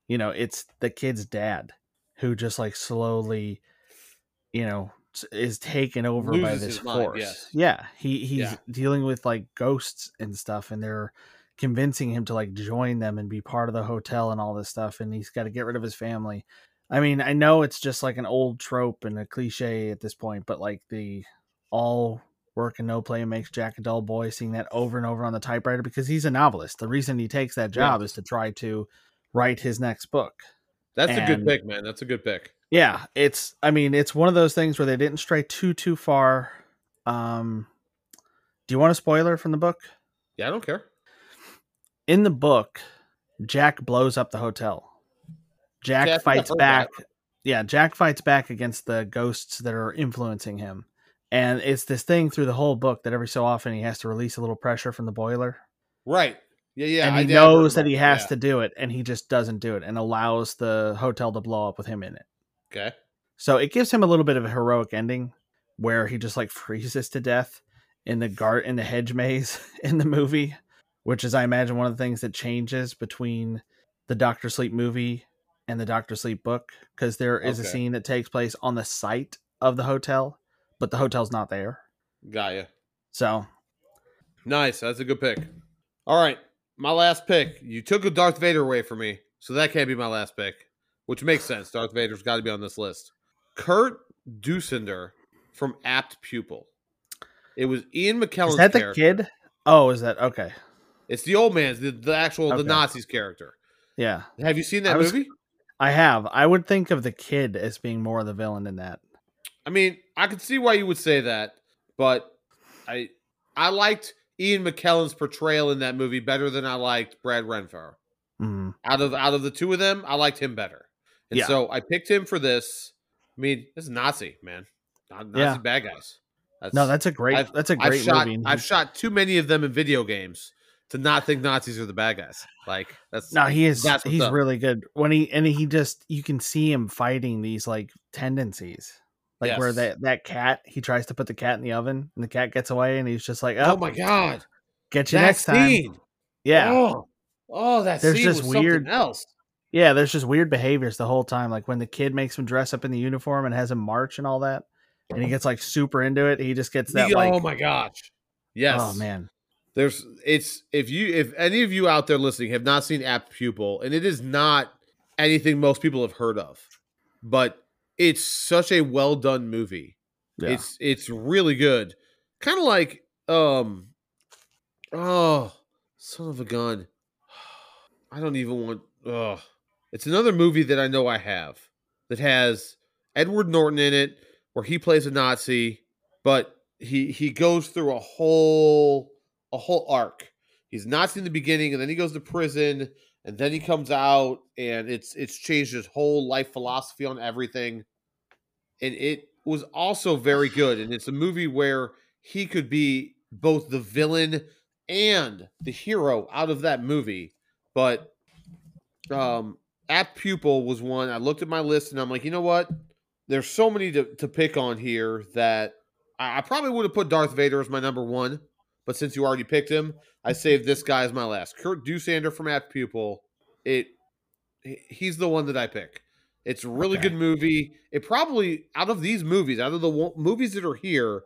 You know, it's the kid's dad who just like slowly, you know, is taken over by this his mind, force. yes. Yeah, he he's Yeah. dealing with like ghosts and stuff, and they're convincing him to like join them and be part of the hotel and all this stuff, and he's got to get rid of his family. I mean, I know it's just like an old trope and a cliche at this point, but like the all work and no play makes Jack a dull boy, seeing that over and over on the typewriter because he's a novelist. The reason he takes that job Yeah. is to try to write his next book. That's a good pick, man. That's a good pick. Yeah, it's I mean, it's one of those things where they didn't stray too too far. Um do you want a spoiler from the book? Yeah, I don't care. In the book, Jack blows up the hotel. Jack Yeah, I think I've fights back. Yeah, Jack fights back against the ghosts that are influencing him. And it's this thing through the whole book that every so often he has to release a little pressure from the boiler. Right. Yeah, yeah. and he I knows that he has yeah. to do it, and he just doesn't do it and allows the hotel to blow up with him in it. Okay. So it gives him a little bit of a heroic ending where he just like freezes to death in the guard in the hedge maze in the movie, which is I imagine one of the things that changes between the Doctor Sleep movie and the Doctor Sleep book because there is a scene that takes place on the site of the hotel, but the hotel's not there. Got you. So Nice. That's a good pick. All right. My last pick. You took a Darth Vader away from me, so that can't be my last pick, which makes sense. Darth Vader's got to be on this list. Kurt Dussander from Apt Pupil. It was Ian McKellen's is that the character. kid? Oh, is that okay? It's the old man's, the, the actual, Okay. the Nazis character. Yeah, Have you seen that I was- movie? I have. I would think of the kid as being more of the villain in that. I mean, I could see why you would say that, but I I liked Ian McKellen's portrayal in that movie better than I liked Brad Renfro. Mm. Out of out of the two of them, I liked him better. And Yeah. so I picked him for this. I mean, this is Nazi, man. Not Nazi Yeah. bad guys. That's, No, that's a great. I've- that's a I've great shot movie. I've shot too many of them in video games to not think Nazis are the bad guys. Like that's No, he is. He's up. really good when he and he just you can see him fighting these like tendencies, like where that that cat he tries to put the cat in the oven and the cat gets away and he's just like, Oh oh, my god. get you That next time. Yeah, Oh, oh that There's scene just was weird- else. yeah. There's just weird behaviors the whole time, like when the kid makes him dress up in the uniform and has him march and all that, and he gets like super into it. He just gets that The- like oh my gosh. Oh, yes. Oh man. There's it's if you if any of you out there listening have not seen Apt Pupil, and it is not anything most people have heard of, but it's such a well done movie. Yeah. It's it's really good. Kind of like um oh son of a gun. I don't even want oh it's another movie that I know I have that has Edward Norton in it where he plays a Nazi, but he he goes through a whole a whole arc. He's Nazi in the beginning and then he goes to prison and then he comes out and it's it's changed his whole life philosophy on everything. And it was also very good and it's a movie where he could be both the villain and the hero out of that movie. But um Apt Pupil was one. I looked at my list and I'm like, you know what? There's so many to, to pick on here that I, I probably would have put Darth Vader as my number one. But since you already picked him, I saved this guy as my last. Kurt Dussander from Apt Pupil. It he's the one that I pick. It's a really Okay. good movie. It probably out of these movies, out of the movies that are here,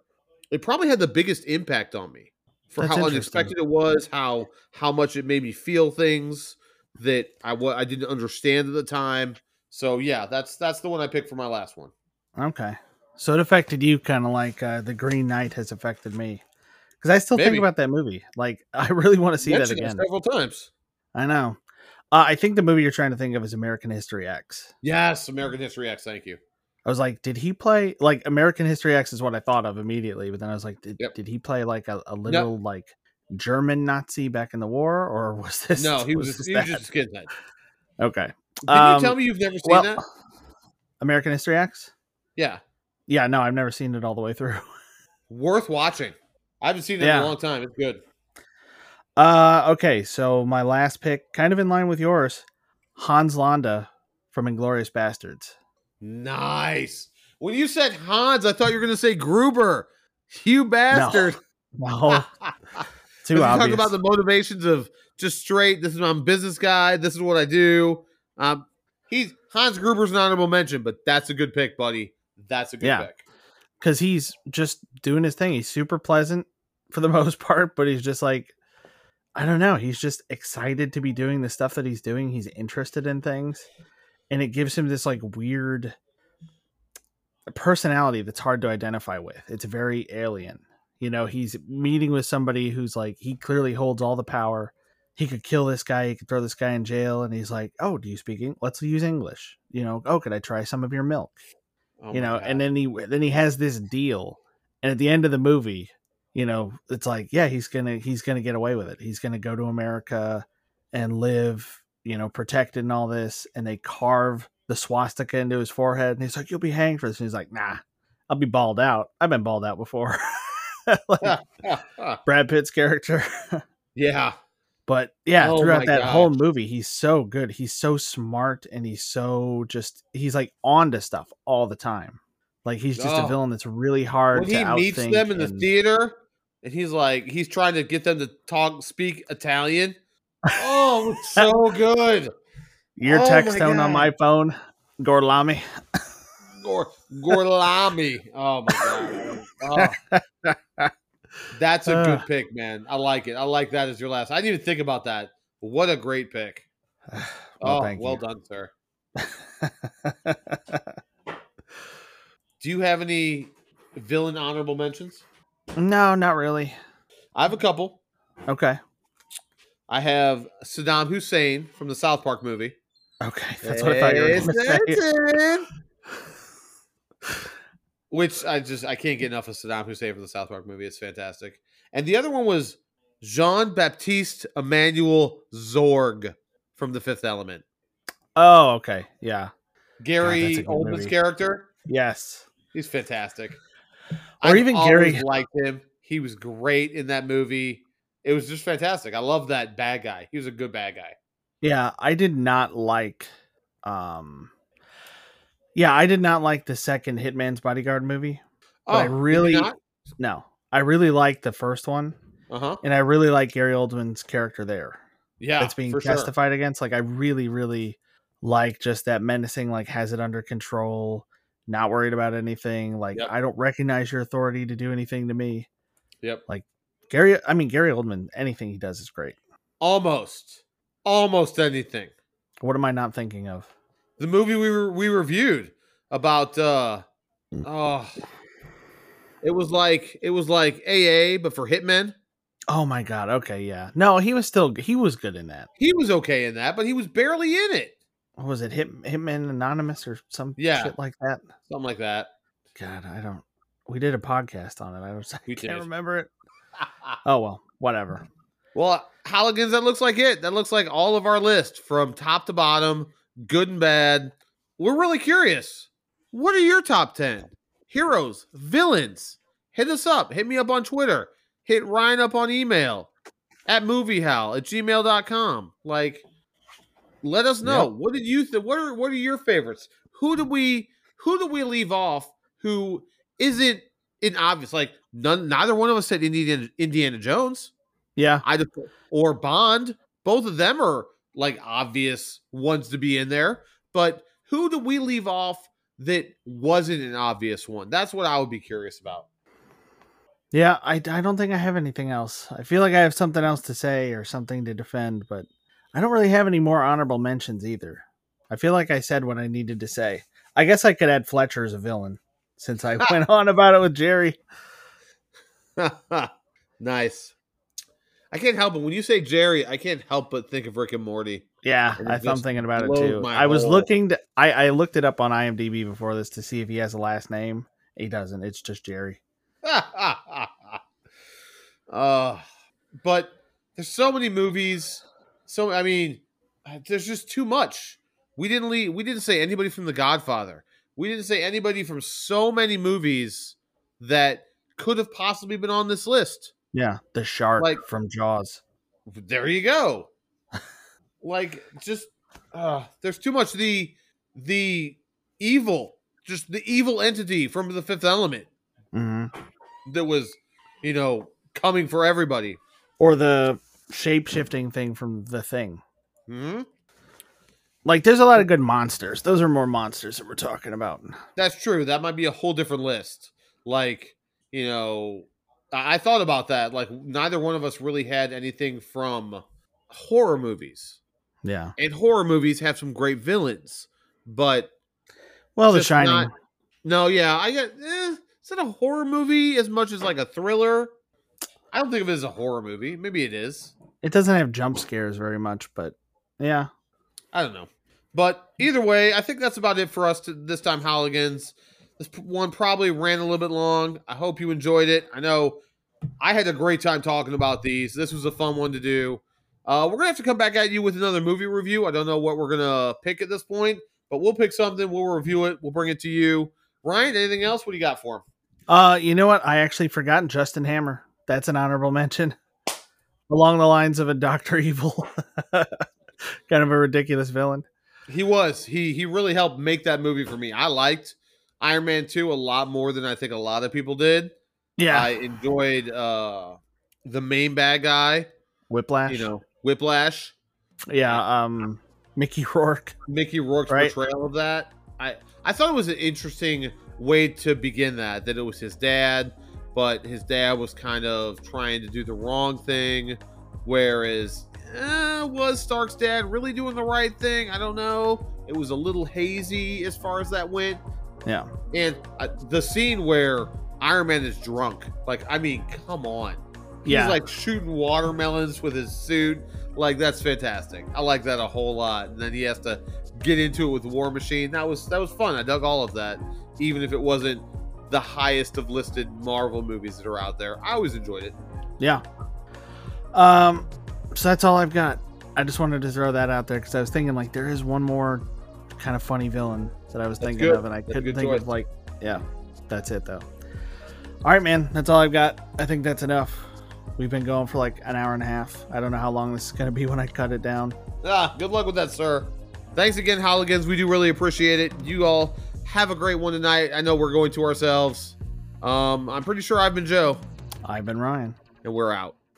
it probably had the biggest impact on me for That's how unexpected it was, how how much it made me feel things that I wa- I didn't understand at the time. So yeah, that's that's the one I picked for my last one. Okay. So it affected you kind of like uh, the Green Knight has affected me. Because I still Maybe. think about that movie. Like, I really want to see that again. several times. I know. Uh, I think the movie you're trying to think of is American History X. Yes, American History X. Thank you. I was like, did he play like American History X is what I thought of immediately, but then I was like, did, Yep. did he play like a, a little like German Nazi back in the war, or was this? No, he was, just, he was just a skinhead. okay. Did Um, you tell me you've never seen Well, that? American History X. Yeah, Yeah, no, I've never seen it all the way through. worth watching. I haven't seen it in a long time. It's good. Uh, okay, so my last pick, kind of in line with yours, Hans Landa from Inglourious Basterds. Nice. When you said Hans, I thought you were going to say Gruber. You bastard. No, too obvious. talk about the motivations of just straight. This is I'm business guy. This is what I do. Um, he's Hans Gruber's an honorable mention, but that's a good pick, buddy. That's a good Yeah. pick. Because he's just doing his thing. He's super pleasant for the most part, but he's just like, I don't know. He's just excited to be doing the stuff that he's doing. He's interested in things, and it gives him this like weird personality that's hard to identify with. It's very alien. You know, he's meeting with somebody who's like, he clearly holds all the power. He could kill this guy. He could throw this guy in jail. And he's like, Oh, do you speak? Eng- Let's use English. You know, oh, could I try some of your milk? Oh you know God. and then he then he has this deal and at the end of the movie you know it's like yeah he's gonna he's gonna get away with it. He's gonna go to america and live you know protected and all this and they carve the swastika into his forehead and he's like you'll be hanged for this. And he's like nah i'll be balled out. I've been balled out before. Like brad pitt's character. Yeah. But yeah Oh throughout that whole movie he's so good he's so smart and he's so just he's like on to stuff all the time like he's just Oh. a villain that's really hard When he meets them in the theater and he's like, he's trying to get them to talk, speak Italian. Oh, it's so good. your Oh text tone on my phone Gordlami. Gor- Gorlami. Oh my god. Oh. That's a good Uh. pick, man. I like it. I like that as your last. I didn't even think about that. What a great pick. well, oh, well you. done, sir. Do you have any villain honorable mentions? no not really I have a couple. okay I have Saddam Hussein from the South Park movie. okay that's what i thought you were going to say. Which I just I can't get enough of Saddam Hussein from the South Park movie. It's fantastic. And the other one was Jean Baptiste Emmanuel Zorg from The Fifth Element. oh okay yeah Gary good Oldman's movie. character. yes He's fantastic. Or even Gary- liked him. He was great in that movie. It was just fantastic. I love that bad guy. He was a good bad guy. Yeah, I did not like um Yeah, I did not like the second Hitman's Bodyguard movie. But I really No. I really liked the first one Uh huh. and I really like Gary Oldman's character there. Yeah, that's being for sure. testified against. Like I really really like just that menacing like has it under control, not worried about anything. Like Yep. I don't recognize your authority to do anything to me. Yep. Like Gary, I mean Gary Oldman. Anything he does is great. Almost, almost anything. What am I not thinking of? The movie we were we reviewed about. uh Oh, it was like it was like AA, but for hitmen. Oh my god. Okay, yeah. No, he was still he was good in that. He was okay in that, but he was barely in it. What was it Hit Hitman Anonymous or some Yeah. shit like that? Something like that. God, I don't. We did a podcast on it. I don't. I We can't did. remember it. Oh well, whatever. well, Howligan's, that looks like it. That looks like all of our list from top to bottom, good and bad. We're really curious. What are your top 10? Heroes, villains. Hit us up. Hit me up on Twitter. Hit Ryan up on email at moviehowl at gmail.com. Like, let us know. Yep. What did you think? What are what are your favorites? Who do we who do we leave off who isn't in obvious? Like none neither one of us said Indiana Indiana Jones. Yeah, I just or Bond. Both of them are like obvious ones to be in there. But who do we leave off that wasn't an obvious one? That's what I would be curious about. yeah. I, I don't think I have anything else. I feel like I have something else to say or something to defend, but I don't really have any more honorable mentions either. I feel like I said what I needed to say. I guess I could add Fletcher as a villain since I went on about it with Jerry. nice. I can't help it when you say Jerry. I can't help but think of Rick and Morty. Yeah, I, I'm thinking about it too. I was whole- looking to, I, I looked it up on IMDb before this to see if he has a last name. He doesn't. It's just Jerry. uh, but there's so many movies. So I mean, there's just too much. We didn't leave, we didn't say anybody from The Godfather. We didn't say anybody from so many movies that could have possibly been on this list. Yeah, the shark Like- from Jaws. There you go. like just uh there's too much the the evil, just the evil entity from the fifth element hmm that was, you know, coming for everybody. Or the shape shifting thing from the thing. hmm Like, there's a lot of good monsters. Those are more monsters that we're talking about. That's true. That might be a whole different list. Like, you know, I, I thought about that. Like, neither one of us really had anything from horror movies, Yeah. and horror movies have some great villains. But Well, The Shining. not- no, yeah, I get. Eh, is it a horror movie as much as like a thriller? I don't think of it as a horror movie. Maybe it is. It doesn't have jump scares very much, but yeah. I don't know. But either way, I think that's about it for us to this time, Howligans. This one probably ran a little bit long. I hope you enjoyed it. I know I had a great time talking about these. This was a fun one to do. Uh, we're gonna have to come back at you with another movie review. I don't know what we're gonna pick at this point, but we'll pick something. We'll review it. We'll bring it to you. Ryan, anything else? What do you got for him? Uh, you know what? I actually forgot Justin Hammer. That's an honorable mention. Along the lines of a Doctor Evil, kind of a ridiculous villain. He was. He he really helped make that movie for me. I liked Iron Man 2 a lot more than I think a lot of people did. Yeah, I enjoyed uh the main bad guy, Whiplash. you know, Whiplash, yeah. Um, Mickey Rourke. Mickey Rourke's Right. portrayal of that. I I thought it was an interesting way to begin that that it was his dad, but his dad was kind of trying to do the wrong thing whereas eh, was Stark's dad really doing the right thing? I don't know. It was a little hazy as far as that went. Yeah, And uh, the scene where Iron Man is drunk, like, I mean, come on. He's Yeah. like shooting watermelons with his suit. Like, that's fantastic. I like that a whole lot. And then he has to get into it with War Machine. That was that was fun. I dug all of that, even if it wasn't the highest of listed Marvel movies that are out there. I always enjoyed it. yeah. Um, so that's all I've got. I just wanted to throw that out there because I was thinking like there is one more kind of funny villain that I was That's thinking good. of, and I That's couldn't think choice. of like, yeah, that's it though. All right, man, that's all I've got. I think that's enough. We've been going for like an hour and a half. I don't know how long this is going to be when I cut it down. Ah, good luck with that, sir. Thanks again, Howligans. We do really appreciate it. You all have a great one tonight. I know we're going to ourselves. Um, I'm pretty sure I've been Joe, I've been Ryan. and we're out.